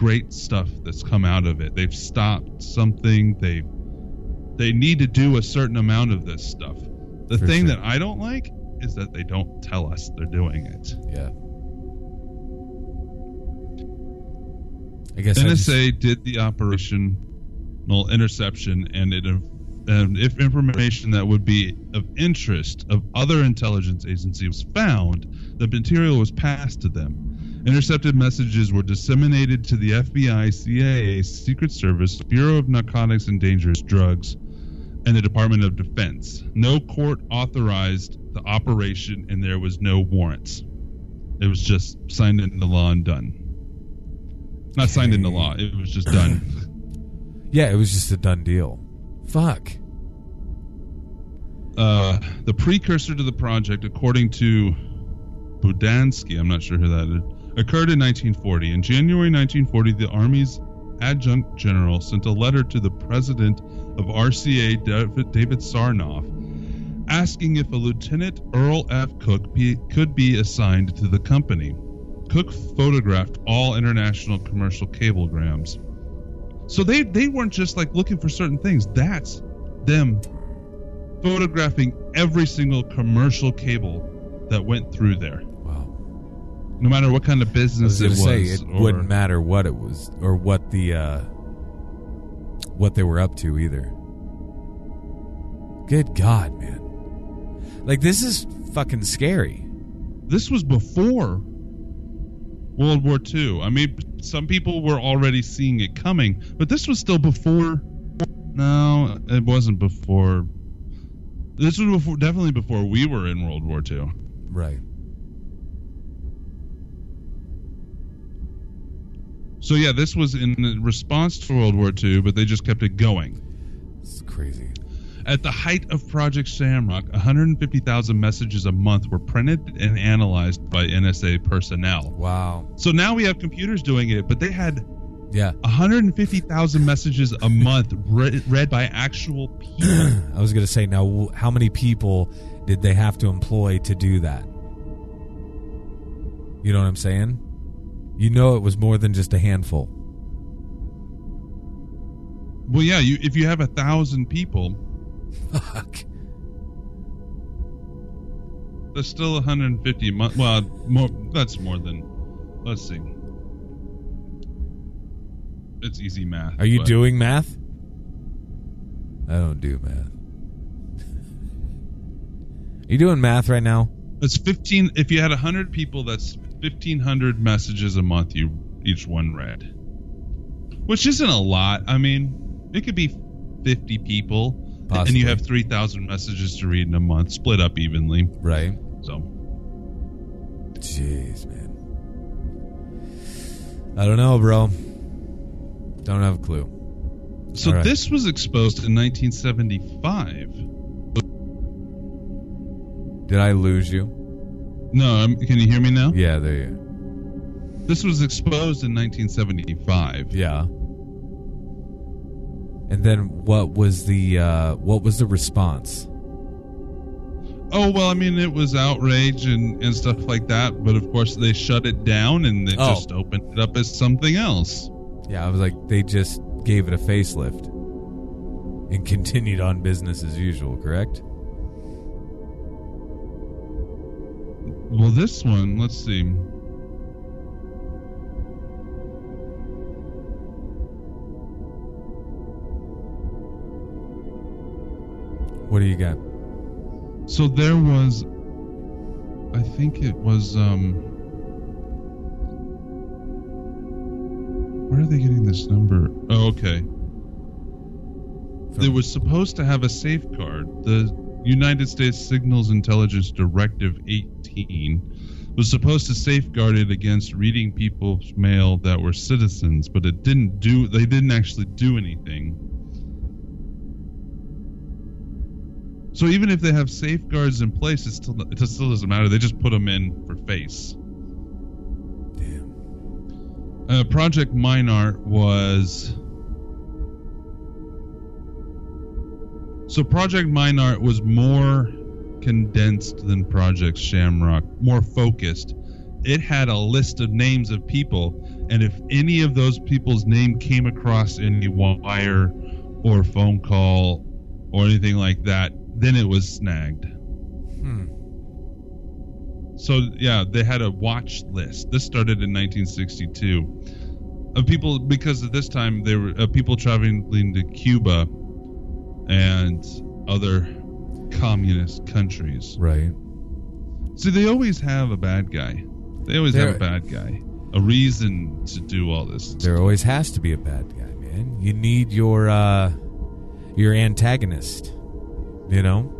great stuff that's come out of it. They've stopped something. They they need to do a certain amount of this stuff. The For thing sure. that I don't like is that they don't tell us they're doing it. Yeah. I guess I just- NSA did the operational interception, and it and if information that would be of interest of other intelligence agencies was found, the material was passed to them. Intercepted messages were disseminated to the FBI, CIA, Secret Service, Bureau of Narcotics and Dangerous Drugs, and the Department of Defense. No court authorized the operation, and there was no warrants. It was just signed into law and done. Not signed into law. It was just done. yeah, it was just a done deal. Fuck. uh, the precursor to the project, according to Budiansky, I'm not sure who that is, occurred in 1940. In January 1940, the Army's adjunct general sent a letter to the president of RCA, David, David Sarnoff, asking if a Lieutenant Earl F. Cook be, could be assigned to the company. Cook photographed all international commercial cablegrams. So they, they weren't just like looking for certain things. That's them photographing every single commercial cable that went through there. No matter what kind of I business was it going was. say it or- wouldn't matter what it was or what the uh, what they were up to either. Good God, man! Like this is fucking scary. this was before World War II. I mean, some people were already seeing it coming, but this was still before. No, it wasn't before. This was before, definitely before we were in World War II. Right. So yeah, this was in response to World War II, but they just kept it going. It's crazy. At the height of Project Shamrock, 150,000 messages a month were printed and analyzed by NSA personnel. Wow. So now we have computers doing it, but they had Yeah. 150,000 messages a month read, read by actual people. I was going to say now how many people did they have to employ to do that? You know what I'm saying? You know it was more than just a handful. well, yeah, you, if you have a thousand people, Fuck. that's still 150 a month. Well, more. That's more than. Let's see. It's easy math. Are you but- doing math? I don't do math. Are you doing math right now? It's 15. If you had 100 people, that's 1,500 messages a month. You each one read, which isn't a lot. I mean, it could be 50 people, and you have 3,000 messages to read in a month, split up evenly. Right. So Jeez, man. I don't know, bro. Don't have a clue. So right. this was exposed in 1975. Did I lose you? No, um, can you hear me now? Yeah, there you. This was exposed in 1975. Yeah. And then what was the uh what was the response? Oh well, I mean it was outrage and, and stuff like that, but of course they shut it down and they Oh. just opened it up as something else. Yeah, I was like they just gave it a facelift and continued on business as usual, correct? Well, this one, let's see. What do you got? So there was, I think it was. um Where are they getting this number? Oh, okay. They were supposed to have a safeguard. The United States Signals Intelligence Directive 18 was supposed to safeguard it against reading people's mail that were citizens, but it didn't do. They didn't actually do anything. So even if they have safeguards in place, it still it still doesn't matter. They just put them in for face. Damn. Uh, Project Minaret was. So Project Minaret was more condensed than Project Shamrock, more focused. It had a list of names of people, and if any of those people's name came across any wire or phone call or anything like that, then it was snagged. Hmm. So yeah, they had a watch list. This started in 1962 of people because at this time there were uh, people traveling to Cuba and other communist countries. Right. See, they always have a bad guy. They always There- have a bad guy, a reason to do all this. There always has to be a bad guy, man. You need your uh your antagonist. You know?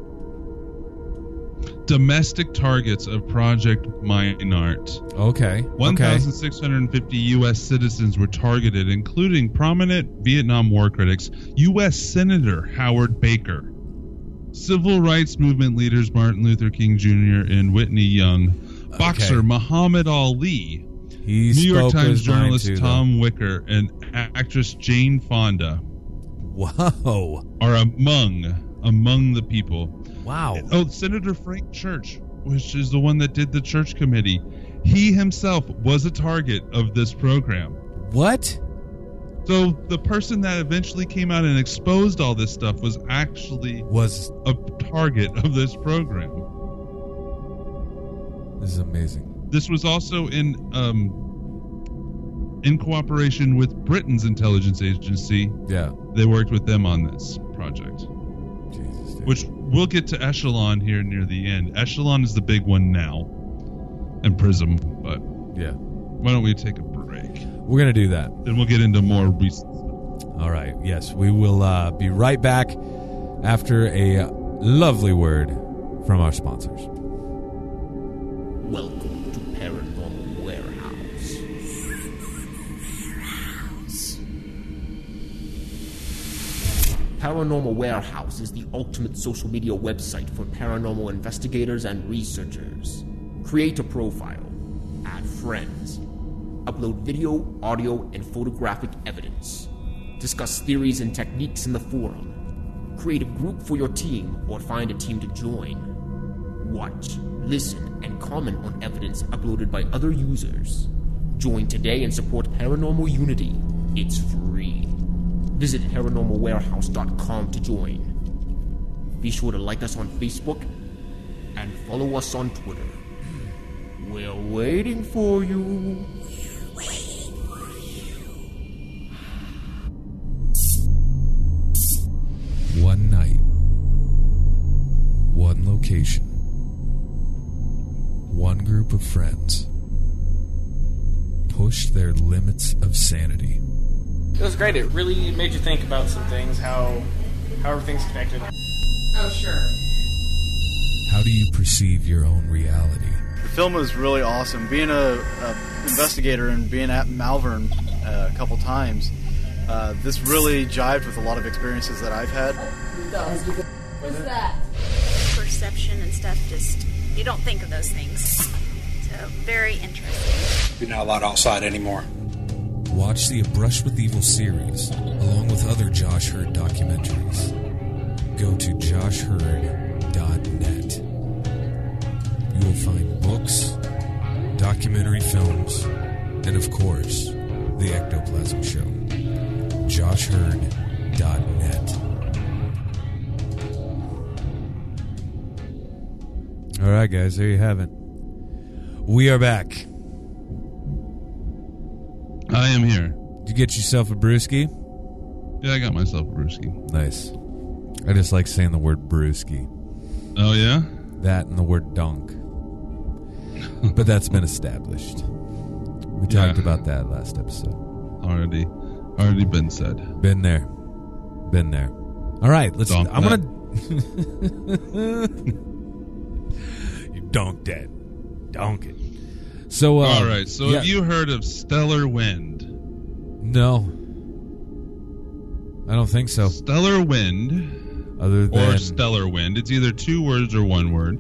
Domestic targets of Project Minaret. Okay. Okay. 1,650 U.S. citizens were targeted, including prominent Vietnam War critics, U.S. Senator Howard Baker, civil rights movement leaders Martin Luther King Jr. and Whitney Young, boxer Okay. Muhammad Ali, He New York Times journalist too, though. Tom Wicker, and actress Jane Fonda Whoa. are among among the people. Wow. Oh, Senator Frank Church, which is the one that did the church committee, he himself was a target of this program. What? So the person that eventually came out and exposed all this stuff was actually Was a target of this program. this is amazing. This was also in um, in cooperation with Britain's intelligence agency. Yeah. They worked with them on this project, Jesus. which we'll get to Echelon here near the end. Echelon is the big one now, and Prism. But yeah. why don't we take a break? We're gonna do that. Then we'll get into more recent stuff. All right. Yes, we will uh, be right back after a lovely word from our sponsors. Welcome Paranormal Warehouse is the ultimate social media website for paranormal investigators and researchers. Create a profile, add friends, upload video, audio, and photographic evidence, discuss theories and techniques in the forum, create a group for your team or find a team to join. Watch, listen, and comment on evidence uploaded by other users. Join today and support Paranormal Unity. It's free. Visit paranormalwarehouse.com to join. Be sure to like us on Facebook and follow us on Twitter. We're waiting for you. One night, one location, one group of friends pushed their limits of sanity. It was great. It really made you think about some things, how how everything's connected. Oh, sure. How do you perceive your own reality? The film was really awesome. Being a, a investigator and being at Malvern uh, a couple times, uh, this really jived with a lot of experiences that I've had. What's that? perception and stuff just you don't think of those things so very interesting You're not allowed outside anymore. Watch the A Brush with Evil series, along with other Josh Hurd documentaries. Go to joshhurd.net. You will find books, documentary films, and of course, the Ectoplasm Show. joshhurd.net. All right, guys, there you have it. We are back. I am here. Did you get yourself a brewski? Yeah, I got myself a brewski. Nice. I just like saying the word brewski. Oh yeah. That and the word dunk. but that's been established. We talked about that last episode. Already, already been said. Been there. Been there. All right, let's. Dunk I'm that. gonna. you dunk that. Dunk it. So. Uh, All right. So yeah, have you heard of stellar wind? No. I don't think so. Stellar wind, Other than or stellar wind. It's either two words or one word.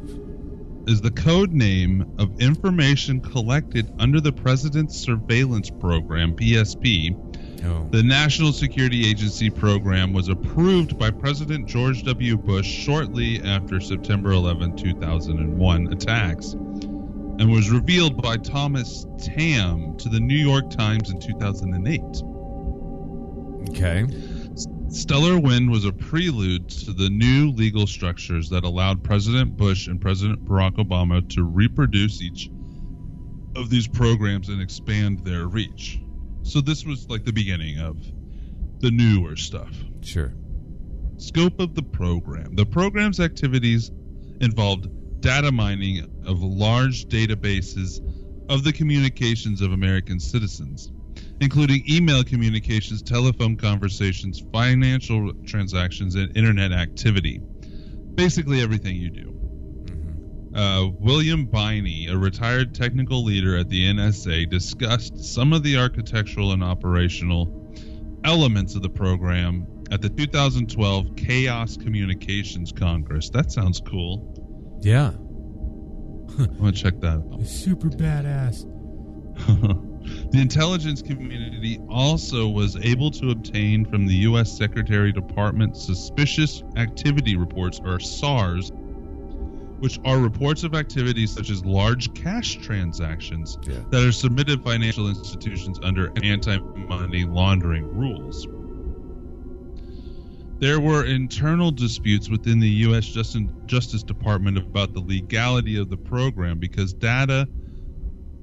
Is the code name of information collected under the President's Surveillance Program (PSP). Oh. The National Security Agency program was approved by President George W. Bush shortly after September 11, 2001 attacks and was revealed by Thomas Tamm to the New York Times in 2008. Okay. Stellar Wind was a prelude to the new legal structures that allowed President Bush and President Barack Obama to reproduce each of these programs and expand their reach. So this was like the beginning of the newer stuff. Sure. Scope of the program. The program's activities involved data mining of large databases of the communications of American citizens, including email communications, telephone conversations, financial transactions, and internet activity. Basically, everything you do. Uh, William Binney, a retired technical leader at the NSA, discussed some of the architectural and operational elements of the program at the 2012 Chaos Communications Congress. That sounds cool. Yeah. I'm gonna check that out. Super badass. The intelligence community also was able to obtain from the U.S. Secretary Department suspicious activity reports, or SARS, which are reports of activities such as large cash transactions Yeah. that are submitted financial institutions under anti money laundering rules. There were internal disputes within the U.S. Justice, Department about the legality of the program because data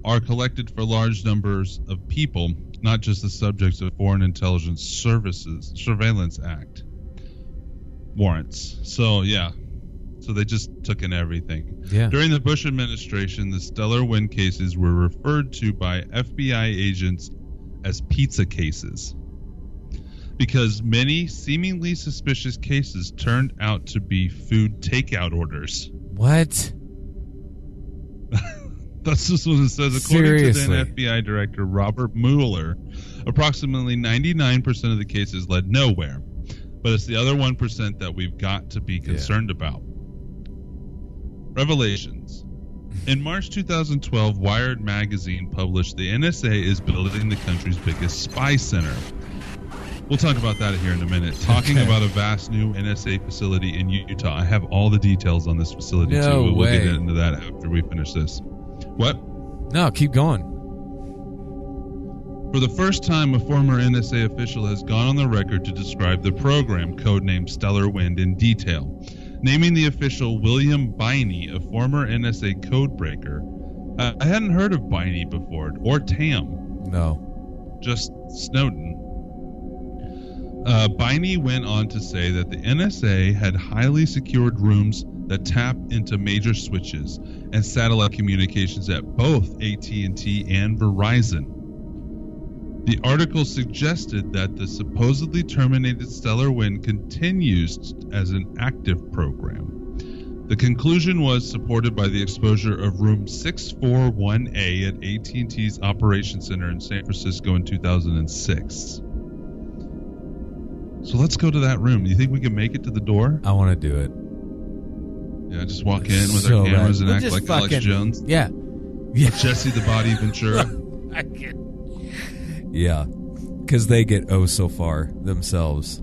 are collected for large numbers of people, not just the subjects of Foreign Intelligence Services Surveillance Act warrants. So, yeah. So they just took in everything. Yeah. During the Bush administration, the Stellar Wind cases were referred to by FBI agents as pizza cases because many seemingly suspicious cases turned out to be food takeout orders. What? That's just what it says. According to then FBI Director Robert Mueller, approximately 99% of the cases led nowhere. But it's the other 1% that we've got to be concerned about. Revelations. In March 2012, Wired magazine published the NSA is building the country's biggest spy center. We'll talk about that here in a minute. Talking Okay. about a vast new NSA facility in Utah. I have all the details on this facility No too. We'll way. get into that after we finish this. What? No, keep going. For the first time, a former NSA official has gone on the record to describe the program, codenamed Stellar Wind, in detail, naming the official William Binney, a former NSA codebreaker. Uh, I hadn't heard of Binney before, or Tamm, No. just Snowden. Uh, went on to say that the NSA had highly secured rooms that tap into major switches and satellite communications at both AT&T and Verizon. The article suggested that the supposedly terminated Stellar Wind continues as an active program. The conclusion was supported by the exposure of room 641A at AT&T's Operations Center in San Francisco in 2006. So let's go to that room. Do you think we can make it to the door? I want to do it. Yeah, just walk in with So our cameras bad. and We'll act just like Alex Jones. Yeah. Yeah. Jesse the Body Ventura. I can. Yeah. Because they get oh so far themselves.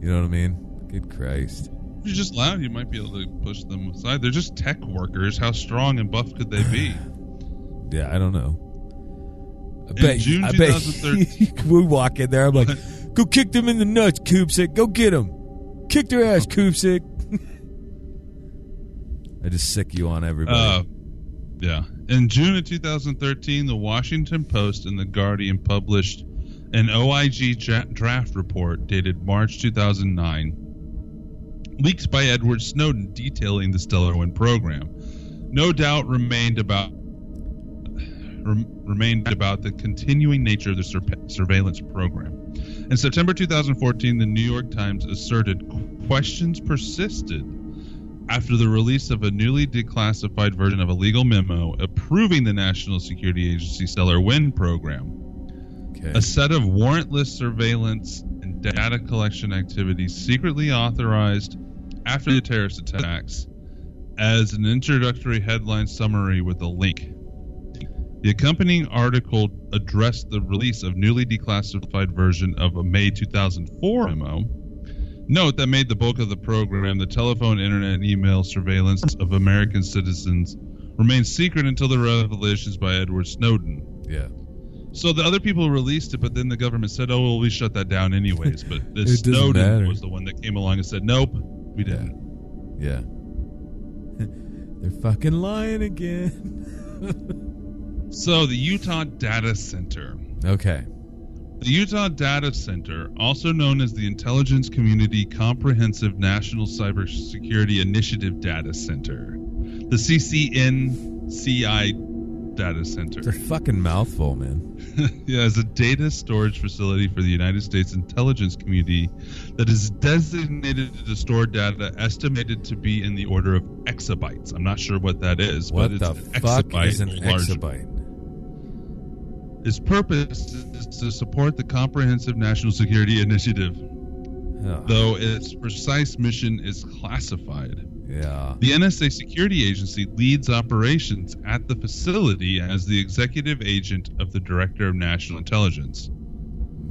You know what I mean? Good Christ. If you're just loud, you might be able to push them aside. They're just tech workers. How strong and buff could they be? Yeah, I don't know. I In bet, June I bet 2013 we walk in there. I'm like, go kick them in the nuts, Koopsick. Go get them. Kick their ass, Koopsick. I just sick you on everybody. Uh, yeah. In June of 2013, the Washington Post and the Guardian published an OIG dra- draft report dated March 2009, leaked by Edward Snowden detailing the Stellar Wind program. No doubt remained about rem- remained about the continuing nature of the sur- surveillance program. In September 2014, the New York Times asserted questions persisted after the release of a newly declassified version of a legal memo approving the National Security Agency Stellar Wind program. okay. A set of warrantless surveillance and data collection activities secretly authorized after the terrorist attacks as an introductory headline summary with a link. The accompanying article addressed the release of newly declassified version of a May 2004 memo. Note that made the bulk of the program, the telephone, internet, and email surveillance of American citizens, remained secret until the revelations by Edward Snowden. yeah. So the other people released it, but then the government said, "Oh, well, we shut that down anyways." But this Snowden matter. was the one that came along and said, "Nope, we didn't." Yeah. They're fucking lying again. So the Utah Data Center. okay. The Utah Data Center, also known as the Intelligence Community Comprehensive National Cybersecurity Initiative Data Center, the CCNCI Data Center. It's a fucking mouthful, man. yeah, as a data storage facility for the United States intelligence community that is designated to store data estimated to be in the order of exabytes. I'm not sure what that is, What but the it's an fuck exabyte is an exabyte? Its purpose is to support the Comprehensive National Security Initiative, Oh, though its precise mission is classified. Yeah. The NSA security agency leads operations at the facility as the executive agent of the Director of National Intelligence.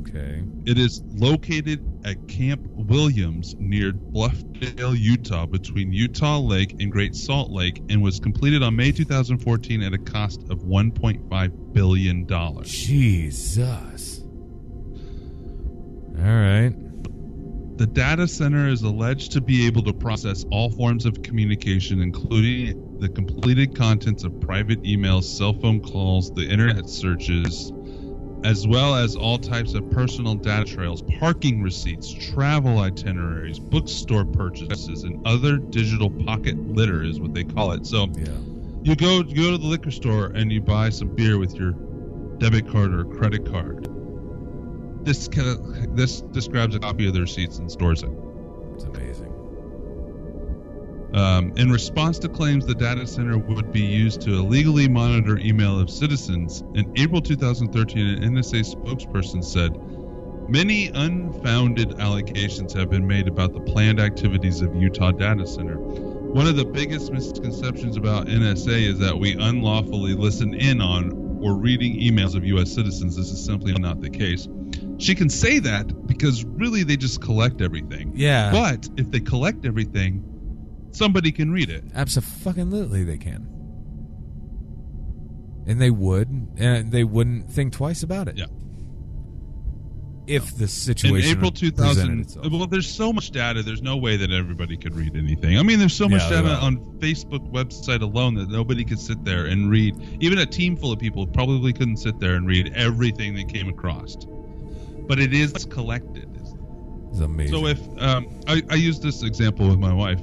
Okay. It is located at Camp Williams near Bluffdale, Utah, between Utah Lake and Great Salt Lake, and was completed on May 2014 at a cost of 1.5 billion dollars. Jesus. All right. The data center is alleged to be able to process all forms of communication, including the completed contents of private emails, cell phone calls, the internet searches, as well as all types of personal data trails, parking receipts, travel itineraries, bookstore purchases, and other digital pocket litter is what they call it. So Yeah. you go you go to the liquor store and you buy some beer with your debit card or credit card. This kind of, this describes a copy of the receipts and stores it. It's amazing. Um, in response to claims the data center would be used to illegally monitor email of citizens, in April 2013, an NSA spokesperson said, Many unfounded allegations have been made about the planned activities of Utah Data Center. One of the biggest misconceptions about NSA is that we unlawfully listen in on or reading emails of U.S. citizens. This is simply not the case. She can say that because really they just collect everything. Yeah. But if they collect everything, somebody can read it. Absolutely, they can. And they would, and they wouldn't think twice about it. Yeah. If the situation In April 2000, well, there's so much data. There's no way that everybody could read anything. I mean, there's so much Yeah, data on Facebook website alone that nobody could sit there and read. Even a team full of people probably couldn't sit there and read everything they came across. But it is collected. It's amazing. So if um, I, I use this example with my wife,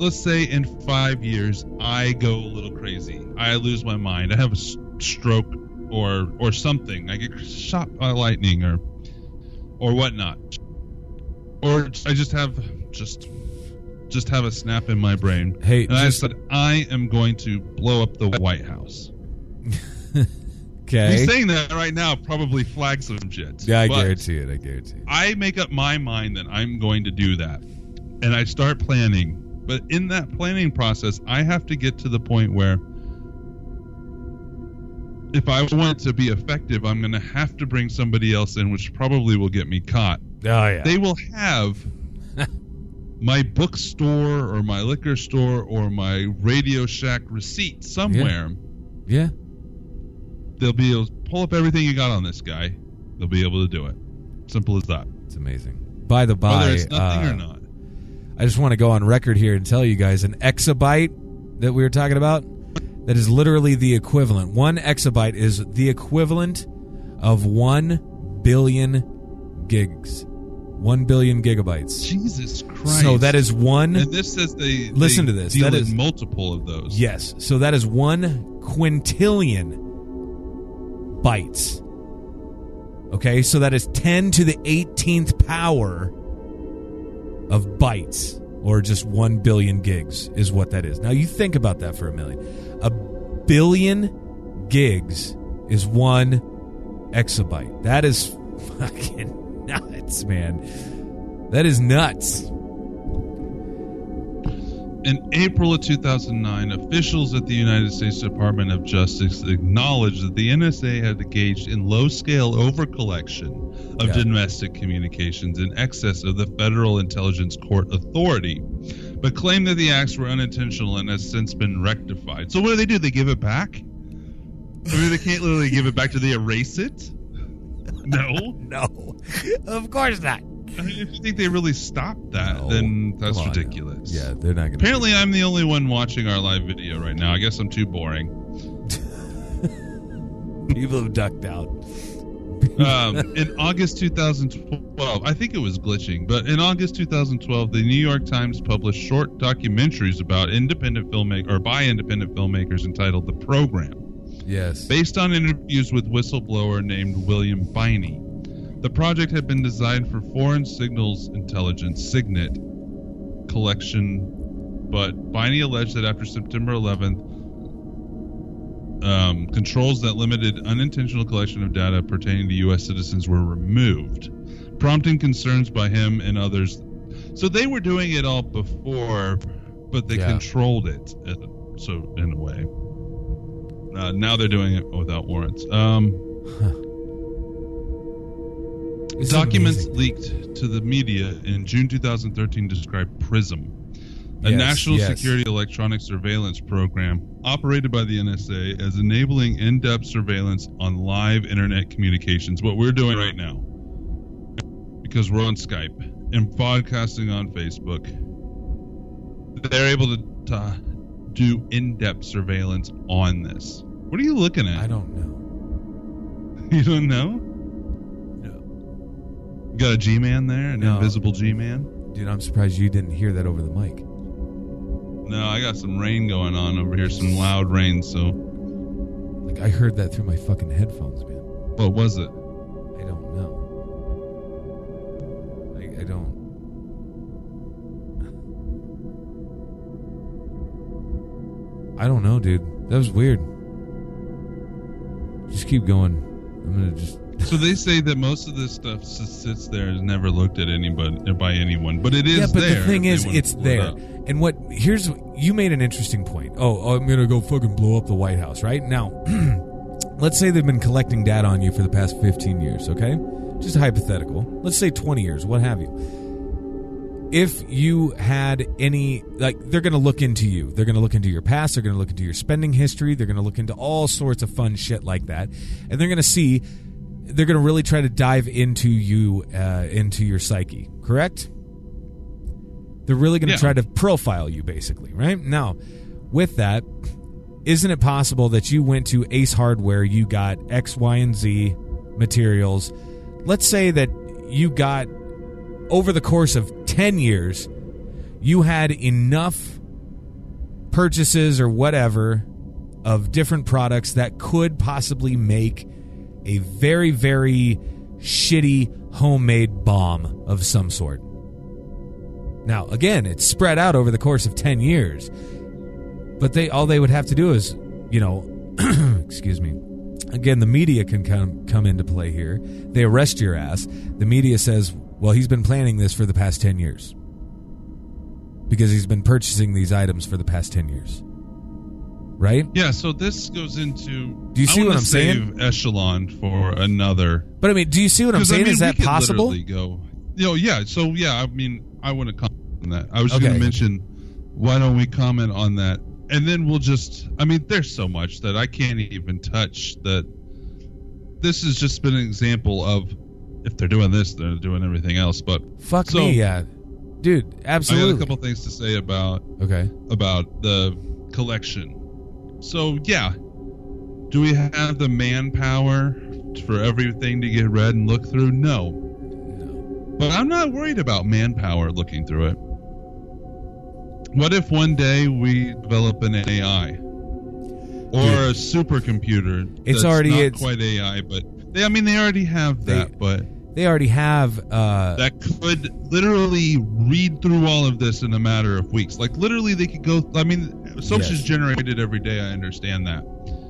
let's say in five years I go a little crazy, I lose my mind, I have a stroke or or something, I get shot by lightning or or whatnot, or I just have just just have a snap in my brain, Hey, and I said I am going to blow up the White House. okay. Me saying that right now probably flags some shit. yeah, I guarantee it. I guarantee it. I make up my mind that I'm going to do that. And I start planning. But in that planning process, I have to get to the point where if I want it to be effective, I'm going to have to bring somebody else in, which probably will get me caught. Oh yeah. They will have my bookstore or my liquor store or my Radio Shack receipt somewhere. yeah. They'll be able to pull up everything you got on this guy. They'll be able to do it. Simple as that. It's amazing. By the by, Whether it's nothing uh, or not. I just want to go on record here and tell you guys an exabyte that we were talking about that is literally the equivalent. One exabyte is the equivalent of one billion gigs. One billion gigabytes. Jesus Christ. So that is one. And this says they Listen they to this. That multiple of those. Yes. So that is one quintillion bytes. Okay, so that is 10 to the 18th power of bytes, or just 1 billion gigs, is what that is. Now, you think about that for a million. A billion gigs is one exabyte. That is fucking nuts, man. That is nuts. In April of 2009, officials at the United States Department of Justice acknowledged that the NSA had engaged in low-scale overcollection of Yeah. domestic communications in excess of the Federal Intelligence Court authority, but claimed that the acts were unintentional and has since been rectified. So what do they do? They give it back? I mean, they can't literally give it back. Do they erase it? No. No, of course not. I mean, if you think they really stopped that, No. then that's on ridiculous. Yeah, they're not going. Apparently, I'm the only one watching our live video right now. I guess I'm too boring. People have ducked out. Um, in August 2012, I think it was glitching, but in August 2012, the New York Times published short documentaries about independent filmmakers or by independent filmmakers entitled "The Program." Yes. based on interviews with whistleblower named William Binney. The project had been designed for foreign signals intelligence (SIGINT) collection, but Binney alleged that after September 11th, um, controls that limited unintentional collection of data pertaining to U.S. citizens were removed, prompting concerns by him and others. So they were doing it all before but they Yeah. controlled it. uh, So in a way, uh, now they're doing it without warrants. Um, This is documents amazing. leaked to the media in June 2013 describe PRISM, a Yes, national yes. security electronic surveillance program operated by the NSA as enabling in-depth surveillance on live internet communications. What we're doing right now, because we're on Skype and podcasting on Facebook, they're able to, to do in-depth surveillance on this. What are you looking at? I don't know. You don't know? You got a G-man there, an No. invisible G-man. Dude, I'm surprised you didn't hear that over the mic. No, I got some rain going on over here, some loud rain. So, Like I heard that through my fucking headphones, man. what was it? I don't know. I, I don't. I don't know, dude. That was weird. Just keep going. I'm gonna just. So they say that most of this stuff sits there and is never looked at anybody uh, by anyone, but it is yeah, but there. the thing is, it's pull it there. And what here's you made an interesting point. Oh, I'm gonna go fucking blow up the White House, right? Now, let's say they've been collecting data on you for the past 15 years, okay? Just hypothetical. Let's say 20 years, what have you. If you had any, like, they're going to look into you. They're going to look into your past. They're going to look into your spending history. They're going to look into all sorts of fun shit like that. And they're going to see, they're going to really try to dive into you, uh, into your psyche, correct? They're really going to Yeah. try to profile you, basically, right? Now, with that, isn't it possible that you went to Ace Hardware, you got X, Y, and Z materials? Let's say that you got, over the course of 10 years, you had enough purchases or whatever of different products that could possibly make a very, very shitty homemade bomb of some sort. Now, again, it's spread out over the course of 10 years. But they all they would have to do is, you know, excuse me. Again, the media can come come into play here. They arrest your ass. The media says, "Well, he's been planning this for the past 10 years." Because he's been purchasing these items for the past 10 years. Right? Yeah, so this goes into. Do you see what I'm saying? Echelon for another. But I mean, do you see what I'm 'Cause, I saying? mean, Is that possible? Go. You know, yeah. So yeah, I mean, I want to comment on that. I was Okay. going to mention. Why don't we comment on that, and then we'll just. I mean, there's so much that I can't even touch. That this has just been an example of if they're doing this, they're doing everything else. But Fuck So- me, yeah. Dude, absolutely. I got a couple things to say about okay. about the collection. So yeah, do we have the manpower for everything to get read and look through? No. But I'm not worried about manpower looking through it. What if one day we develop an AI or a supercomputer? It's already- not it's- quite AI, but they, I mean they already have They- that, but They already have uh that could literally read through all of this in a matter of weeks. Like literally, they could go. I mean, so much Yes. is generated every day. I understand that,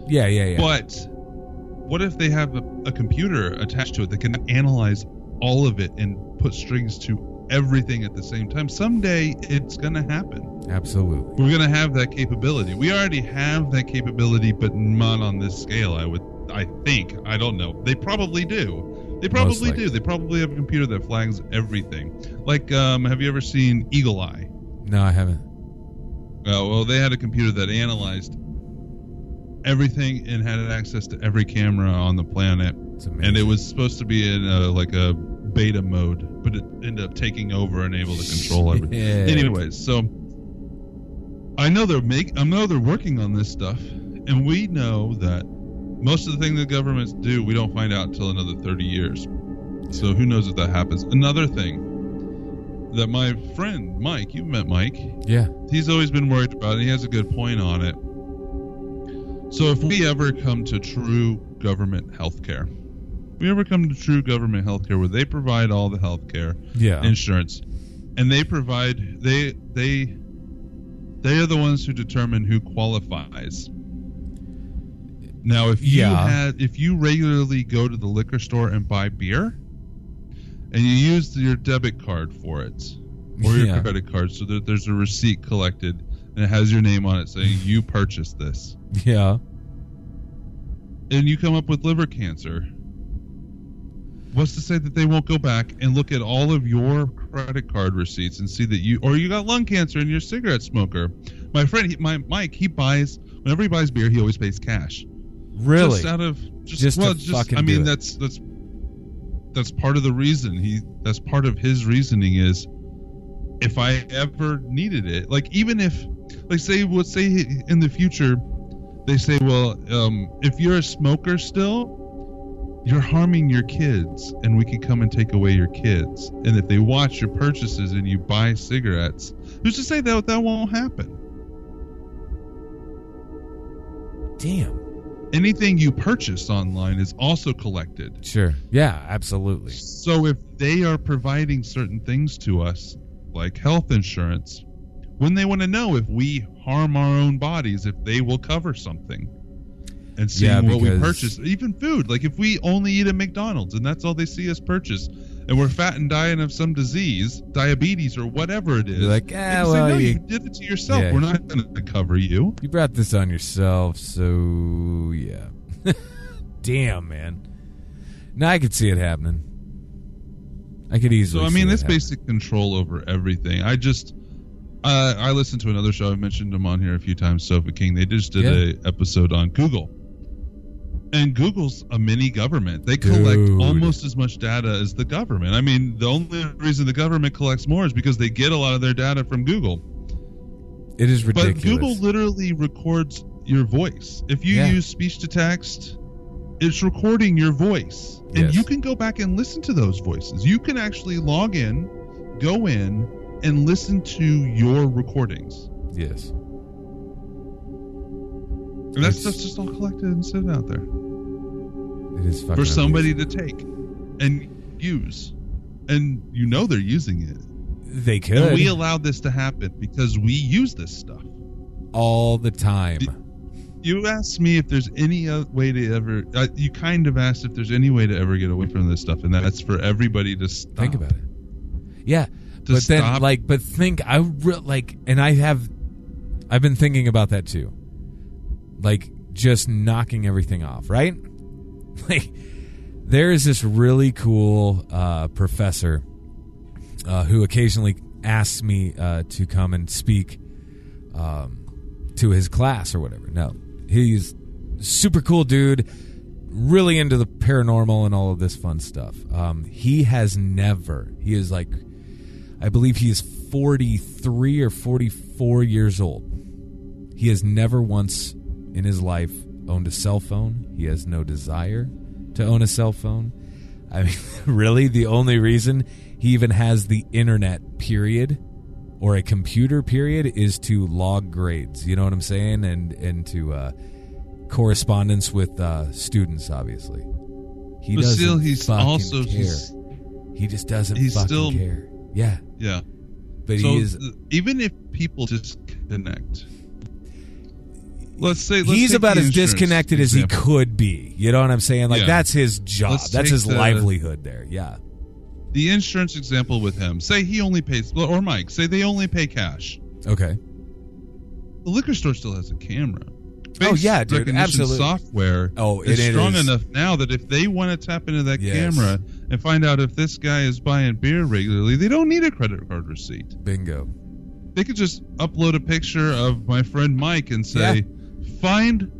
yeah, yeah, yeah. but what if they have a, a computer attached to it that can analyze all of it and put strings to everything at the same time? Someday it's gonna happen. Absolutely. We're gonna have that capability. We already have that capability, but not on this scale. I would. I think. I don't know. They probably do. They probably do. They probably have a computer that flags everything. Like, um, have you ever seen Eagle Eye? No, I haven't. Uh, well, they had a computer that analyzed everything and had access to every camera on the planet. And it was supposed to be in a, like a beta mode, but it ended up taking over and able to control everything. Yeah. Anyways, so I know they're make I know they're working on this stuff, and we know that most of the things the governments do, we don't find out until another 30 years. So who knows if that happens? Another thing that my friend Mike, you've met Mike, Yeah. he's always been worried about it. He has a good point on it. So if we ever come to true government healthcare, if we ever come to true government healthcare where they provide all the healthcare, Yeah. insurance, and they provide they they they are the ones who determine who qualifies. Now, if you Yeah. had if you regularly go to the liquor store and buy beer, and you use your debit card for it or your Yeah. credit card, so that there's a receipt collected and it has your name on it saying you purchased this, Yeah. and you come up with liver cancer. What's to say that they won't go back and look at all of your credit card receipts and see that you, or you got lung cancer and you're a cigarette smoker? My friend, he, my Mike, he buys whenever he buys beer, he always pays cash. Really? Just out of just, Just well, just I mean that's that's that's part of the reason. He that's part of his reasoning is if I ever needed it, like even if like say let's say in the future they say well um, if you're a smoker still you're harming your kids and we can come and take away your kids. And if they watch your purchases and you buy cigarettes who's to say that that won't happen? Damn. Anything you purchase online is also collected Sure. Yeah, absolutely. So if they are providing certain things to us, like health insurance, when they want to know if we harm our own bodies, if they will cover something, and seeing Yeah, what we purchase, even food, like if we only eat at McDonald's and that's all they see us purchase, and we're fat and dying of some disease, diabetes or whatever it is, You're like, "Ah, can say, well, no, you- you did it to yourself. Yeah. We're not going to cover you. You brought this on yourself, so yeah. Damn, man. Now I could see it happening. I could easily. So I mean, it's basic control over everything. I just, uh, I listened to another show. I've mentioned them on here a few times. Sofa King. They just did Yeah. a episode on Google, and Google's a mini government. They collect Dude. almost as much data as the government. I mean, the only reason the government collects more is because they get a lot of their data from Google. It is ridiculous. But. Google literally records your voice. If you Yeah. use speech to text, it's recording your voice. And Yes. you can go back and listen to those voices. You can actually log in, go in, and listen to your recordings. yes. And that It's- stuff's just all collected and sitting out there It is fucking for somebody amazing. to take and use. And you know they're using it. They could And we allow this to happen because we use this stuff. all the time. You asked me if there's any way to ever. Uh, you kind of asked if there's any way to ever get away from this stuff, and that's for everybody to stop. Think about it. Yeah, To but then like, but think I re- like, and I have, I've been thinking about that too. Like just knocking everything off, right? Like there is this really cool uh, professor uh, who occasionally asks me uh, to come and speak um, to his class or whatever. No, he's super cool dude, really into the paranormal and all of this fun stuff. Um, he has never. He is like, I believe he is forty three or forty four years old. He has never once in his life owned a cell phone. He has no desire to own a cell phone. I mean, really, the only reason he even has the internet, period, or a computer, period, is to log grades. You know what I'm saying? And and to uh, correspondence with uh, students, obviously. He But doesn't still, he's fucking also care. just- he just doesn't he's fucking still- care. Yeah, Yeah. but so he is. even if people disconnect, let's say let's he's about as disconnected as he could be. You know what I'm saying? Like Yeah. that's his job. Let's that's his the- livelihood there. Yeah. The insurance example with him. Say he only pays, or Mike. Say they only pay cash. Okay. The liquor store still has a camera. Oh, yeah, dude, absolutely. Software Oh, is it- it strong is. enough now that if they want to tap into that Yes. camera and find out if this guy is buying beer regularly, they don't need a credit card receipt. Bingo. They could just upload a picture of my friend Mike and say, find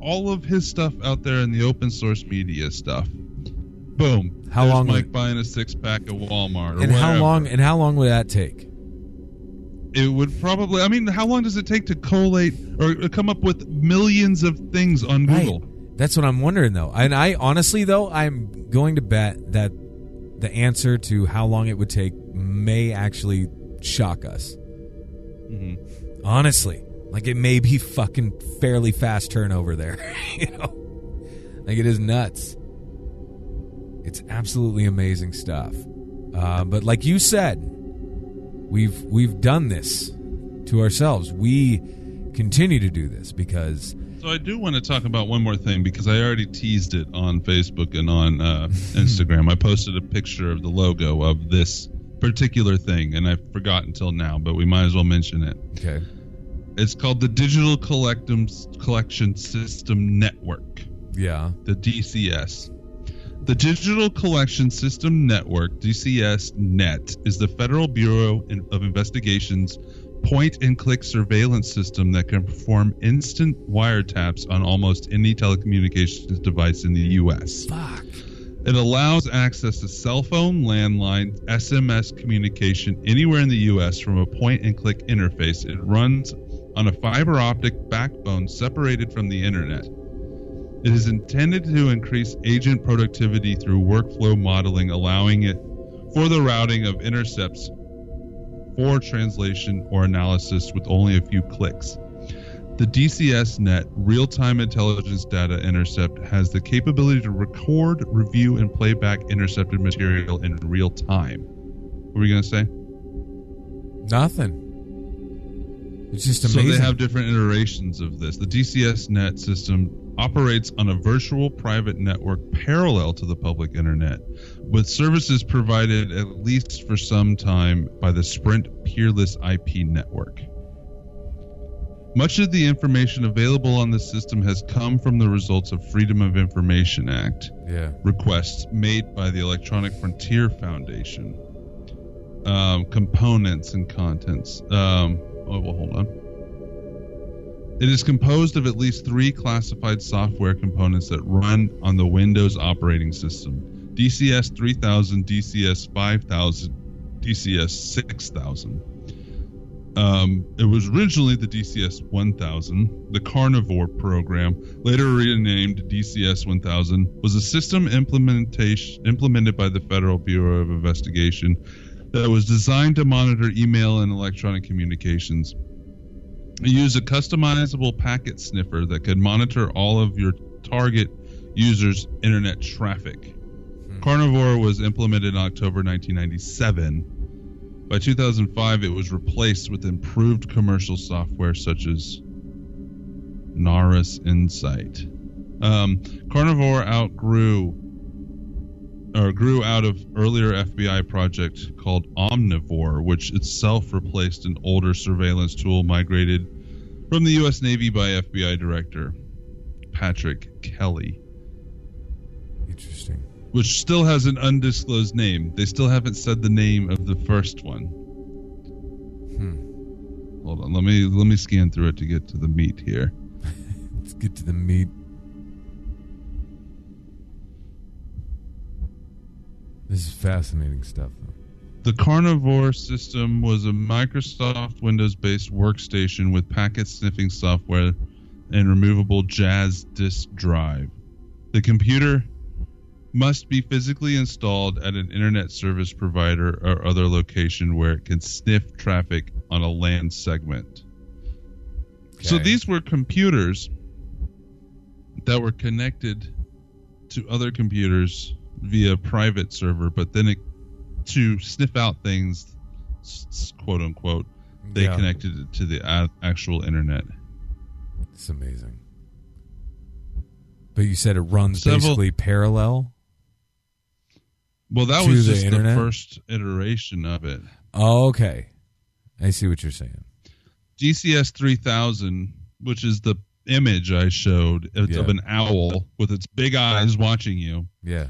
all of his stuff out there in the open source media stuff. Boom. How There's long Mike would- buying a six pack at Walmart? Or And how long? And how long would that take? It would probably. I mean, how long does it take to collate or come up with millions of things on Google? That's what I'm wondering though. And I honestly though, I'm going to bet that the answer to how long it would take may actually shock us. Mhm. Honestly, like it may be fucking fairly fast turnover there. you know, like it is nuts. It's absolutely amazing stuff. Uh, but like you said, we've we've done this to ourselves. We continue to do this because So I do want to talk about one more thing because I already teased it on Facebook and on uh, Instagram. I posted a picture of the logo of this particular thing, and I forgot until now, but we might as well mention it. okay, It's called the Digital Collectum, Collection System Network, Yeah. the DCS. The Digital Collection System Network, DCS Net, is the Federal Bureau of Investigation's point and click surveillance system that can perform instant wiretaps on almost any telecommunications device in the U.S. Fuck. It allows access to cell phone, landline, SMS communication anywhere in the U.S. from a point and click interface. It runs on a fiber optic backbone separated from the internet. It is intended to increase agent productivity through workflow modeling, allowing it for the routing of intercepts for translation or analysis with only a few clicks. The DCS Net real time intelligence data intercept has the capability to record, review, and playback intercepted material in real time. What were you going to say? Nothing. It's just So they have different iterations of this. The DCS Net system operates on a virtual private network parallel to the public internet, with services provided at least for some time by the Sprint Peerless IP network. Much of the information available on the system has come from the results of Freedom of Information Act yeah. requests made by the Electronic Frontier Foundation. Um, components and contents. Um, oh, well, hold on. It is composed of at least three classified software components that run on the Windows operating system DCS 3000, DCS 5000, DCS 6000. Um, it was originally the DCS 1000. The Carnivore program, later renamed DCS 1000, was a system implementation implemented by the Federal Bureau of Investigation that was designed to monitor email and electronic communications. It used a customizable packet sniffer that could monitor all of your target users' internet traffic. Carnivore was implemented in October 1997. By 2005, it was replaced with improved commercial software such as Narus Insight. Um, Carnivore outgrew or grew out of earlier FBI project called Omnivore, which itself replaced an older surveillance tool migrated from the U.S. Navy by FBI Director Patrick Kelley, Interesting. which still has an undisclosed name. They still haven't said the name of the first one. Hmm. Hold on, let me let me scan through it to get to the meat here. Let's get to the meat. This is fascinating stuff. Though. The Carnivore system was a Microsoft Windows based workstation with packet sniffing software and removable Jaz disk drive. The computer must be physically installed at an internet service provider or other location where it can sniff traffic on a LAN segment. So these were computers that were connected to other computers via private server, but then it, to sniff out things, quote unquote, they Yeah. connected it to the actual internet. It's amazing. But you said it runs Several- basically parallel. Well, that was the just the internet? first iteration of it. Oh, okay. I see what you're saying. DCS 3000, which is the image I showed it's Yeah. of an owl with its big eyes watching you, Yeah.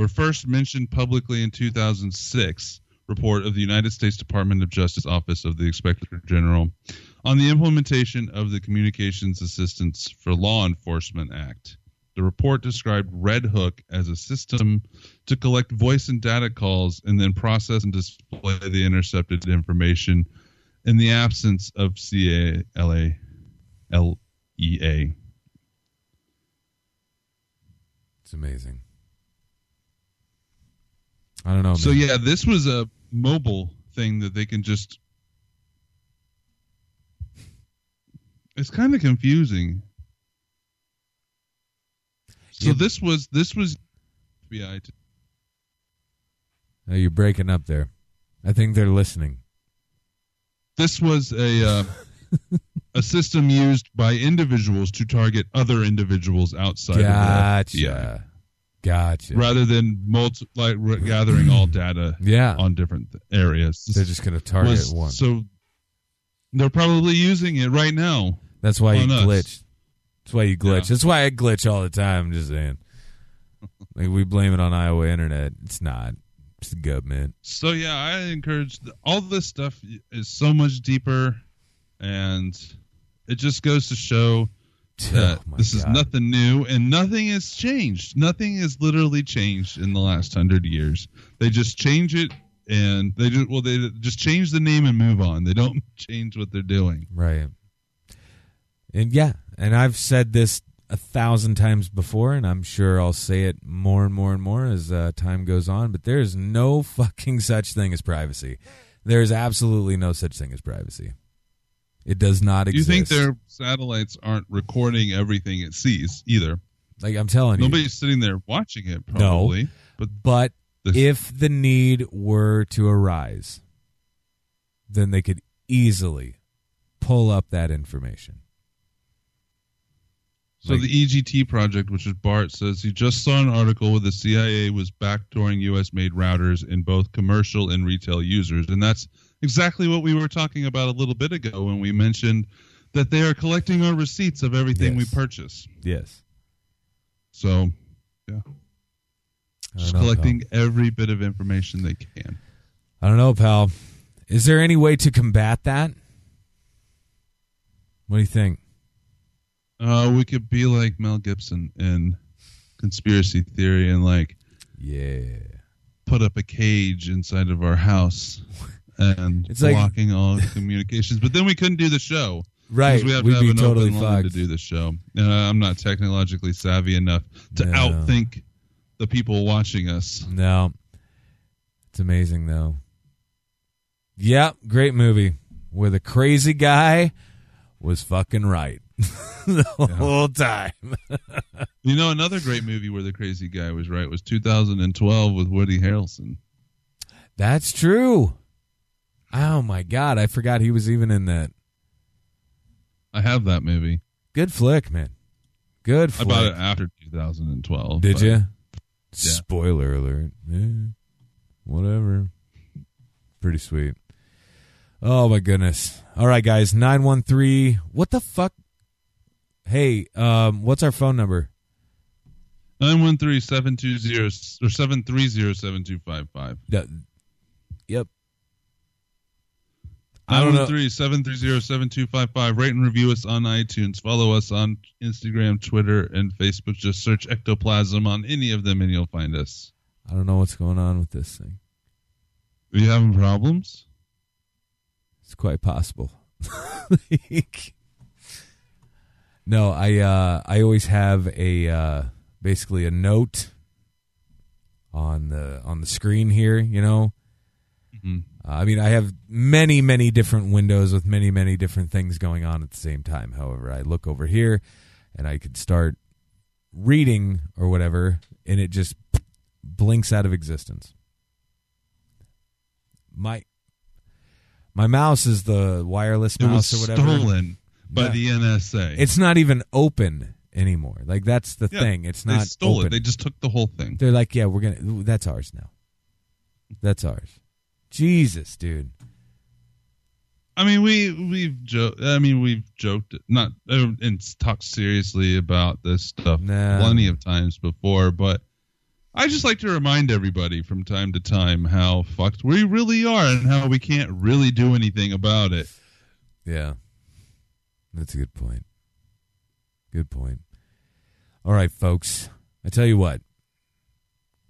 Were first mentioned publicly in 2006 report of the United States Department of Justice Office of the Inspector General on the implementation of the Communications Assistance for Law Enforcement Act. The report described Red Hook as a system to collect voice and data calls and then process and display the intercepted information in the absence of c-a-l-a-l-e-a. It's amazing. I don't know. So man. yeah, this was a mobile thing that they can just. It's kind of confusing. So Yeah. this was this was FBI. Oh, you're breaking up there. I think they're listening. this was a uh, a system used by individuals to target other individuals outside of the FBI, Gotcha. Rather than multi, like re- gathering all data Yeah. on different th- areas. They're just going to target was- one. So They're probably using it right now. That's why you on us. glitch. That's why you glitch. Yeah. That's why I glitch all the time. I'm just saying. like we blame it on Iowa internet. It's not. It's the government. So yeah, I encourage all this stuff is so much deeper, and it just goes to show Oh, this is nothing new and nothing has changed. Nothing has literally changed in the last hundred years. They just change it and they just well they just change the name and move on. They don't change what they're doing. Right. And yeah, and I've said this a thousand times before, and I'm sure I'll say it more and more and more as uh, time goes on. But there's no fucking such thing as privacy. There's absolutely no such thing as privacy. It does not exist. You think their satellites aren't recording everything it sees either? like I'm telling you. Nobody's sitting there watching it, probably. But But This- if the need were to arise, then they could easily pull up that information. So Like- the EGT project, which is Bart, says he just saw an article where the CIA was backdooring U.S.-made routers in both commercial and retail users, and that's exactly what we were talking about a little bit ago when we mentioned that they are collecting our receipts of everything Yes. we purchase. Yes. So yeah. just know, collecting every bit of information they can. I don't know, pal. Is there any way to combat that? What do you think? Uh, we could be like Mel Gibson in conspiracy theory and like Yeah. put up a cage inside of our house and It's like- blocking all communications. But then we couldn't do the show. Right. We have We'd to have be an totally open line to do the show. Uh, I'm not technologically savvy enough to No. outthink the people watching us. No. It's amazing though. Yep, great movie. Where the crazy guy was fucking right. the whole time. You know, another great movie where the crazy guy was right was 2012 with Woody Harrelson. That's true. Oh my god, I forgot he was even in that. I have that movie. Good flick, man. Good flick. I bought it after 2012. Did you? Spoiler alert. Eh, whatever. Pretty sweet. Oh my goodness. All right, guys. Nine one three. What the fuck? Hey, um, what's our phone number? 913-720 or 730-7255. Yeah, Yep. I don't know. 913-730-7255. Rate and review us on iTunes. Follow us on Instagram, Twitter, and Facebook. Just search Ectoplasm on any of them and you'll find us. I don't know what's going on with this thing. Are you having problems? It's quite possible. no, I uh, I always have a uh, basically a note on the on the screen here. You know, Mhm. Uh, I mean, I have many many different windows with many many different things going on at the same time. However, I look over here and I could start reading or whatever, and it just blinks out of existence. My my mouse is the wireless It mouse or whatever. stolen by Yeah. the NSA. It's not even open anymore. Like that's the Yeah, thing. It's they not stole open. it. They just took the whole thing. They're like, yeah, we're gonna. That's ours now. That's ours. Jesus, dude. I mean, we we've joked. I mean, we've joked not uh, and talked seriously about this stuff Nah. plenty of times before, but I just like to remind everybody from time to time how fucked we really are and how we can't really do anything about it. Yeah, that's a good point. Good point. All right, folks. I tell you what,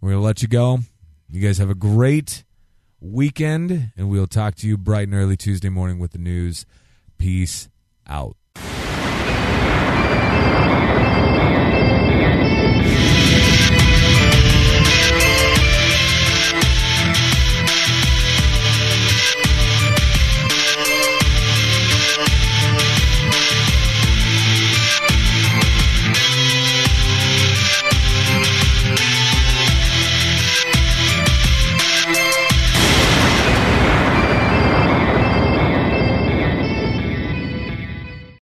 we're gonna let you go. You guys have a great weekend, and we'll talk to you bright and early Tuesday morning with the news. Peace out.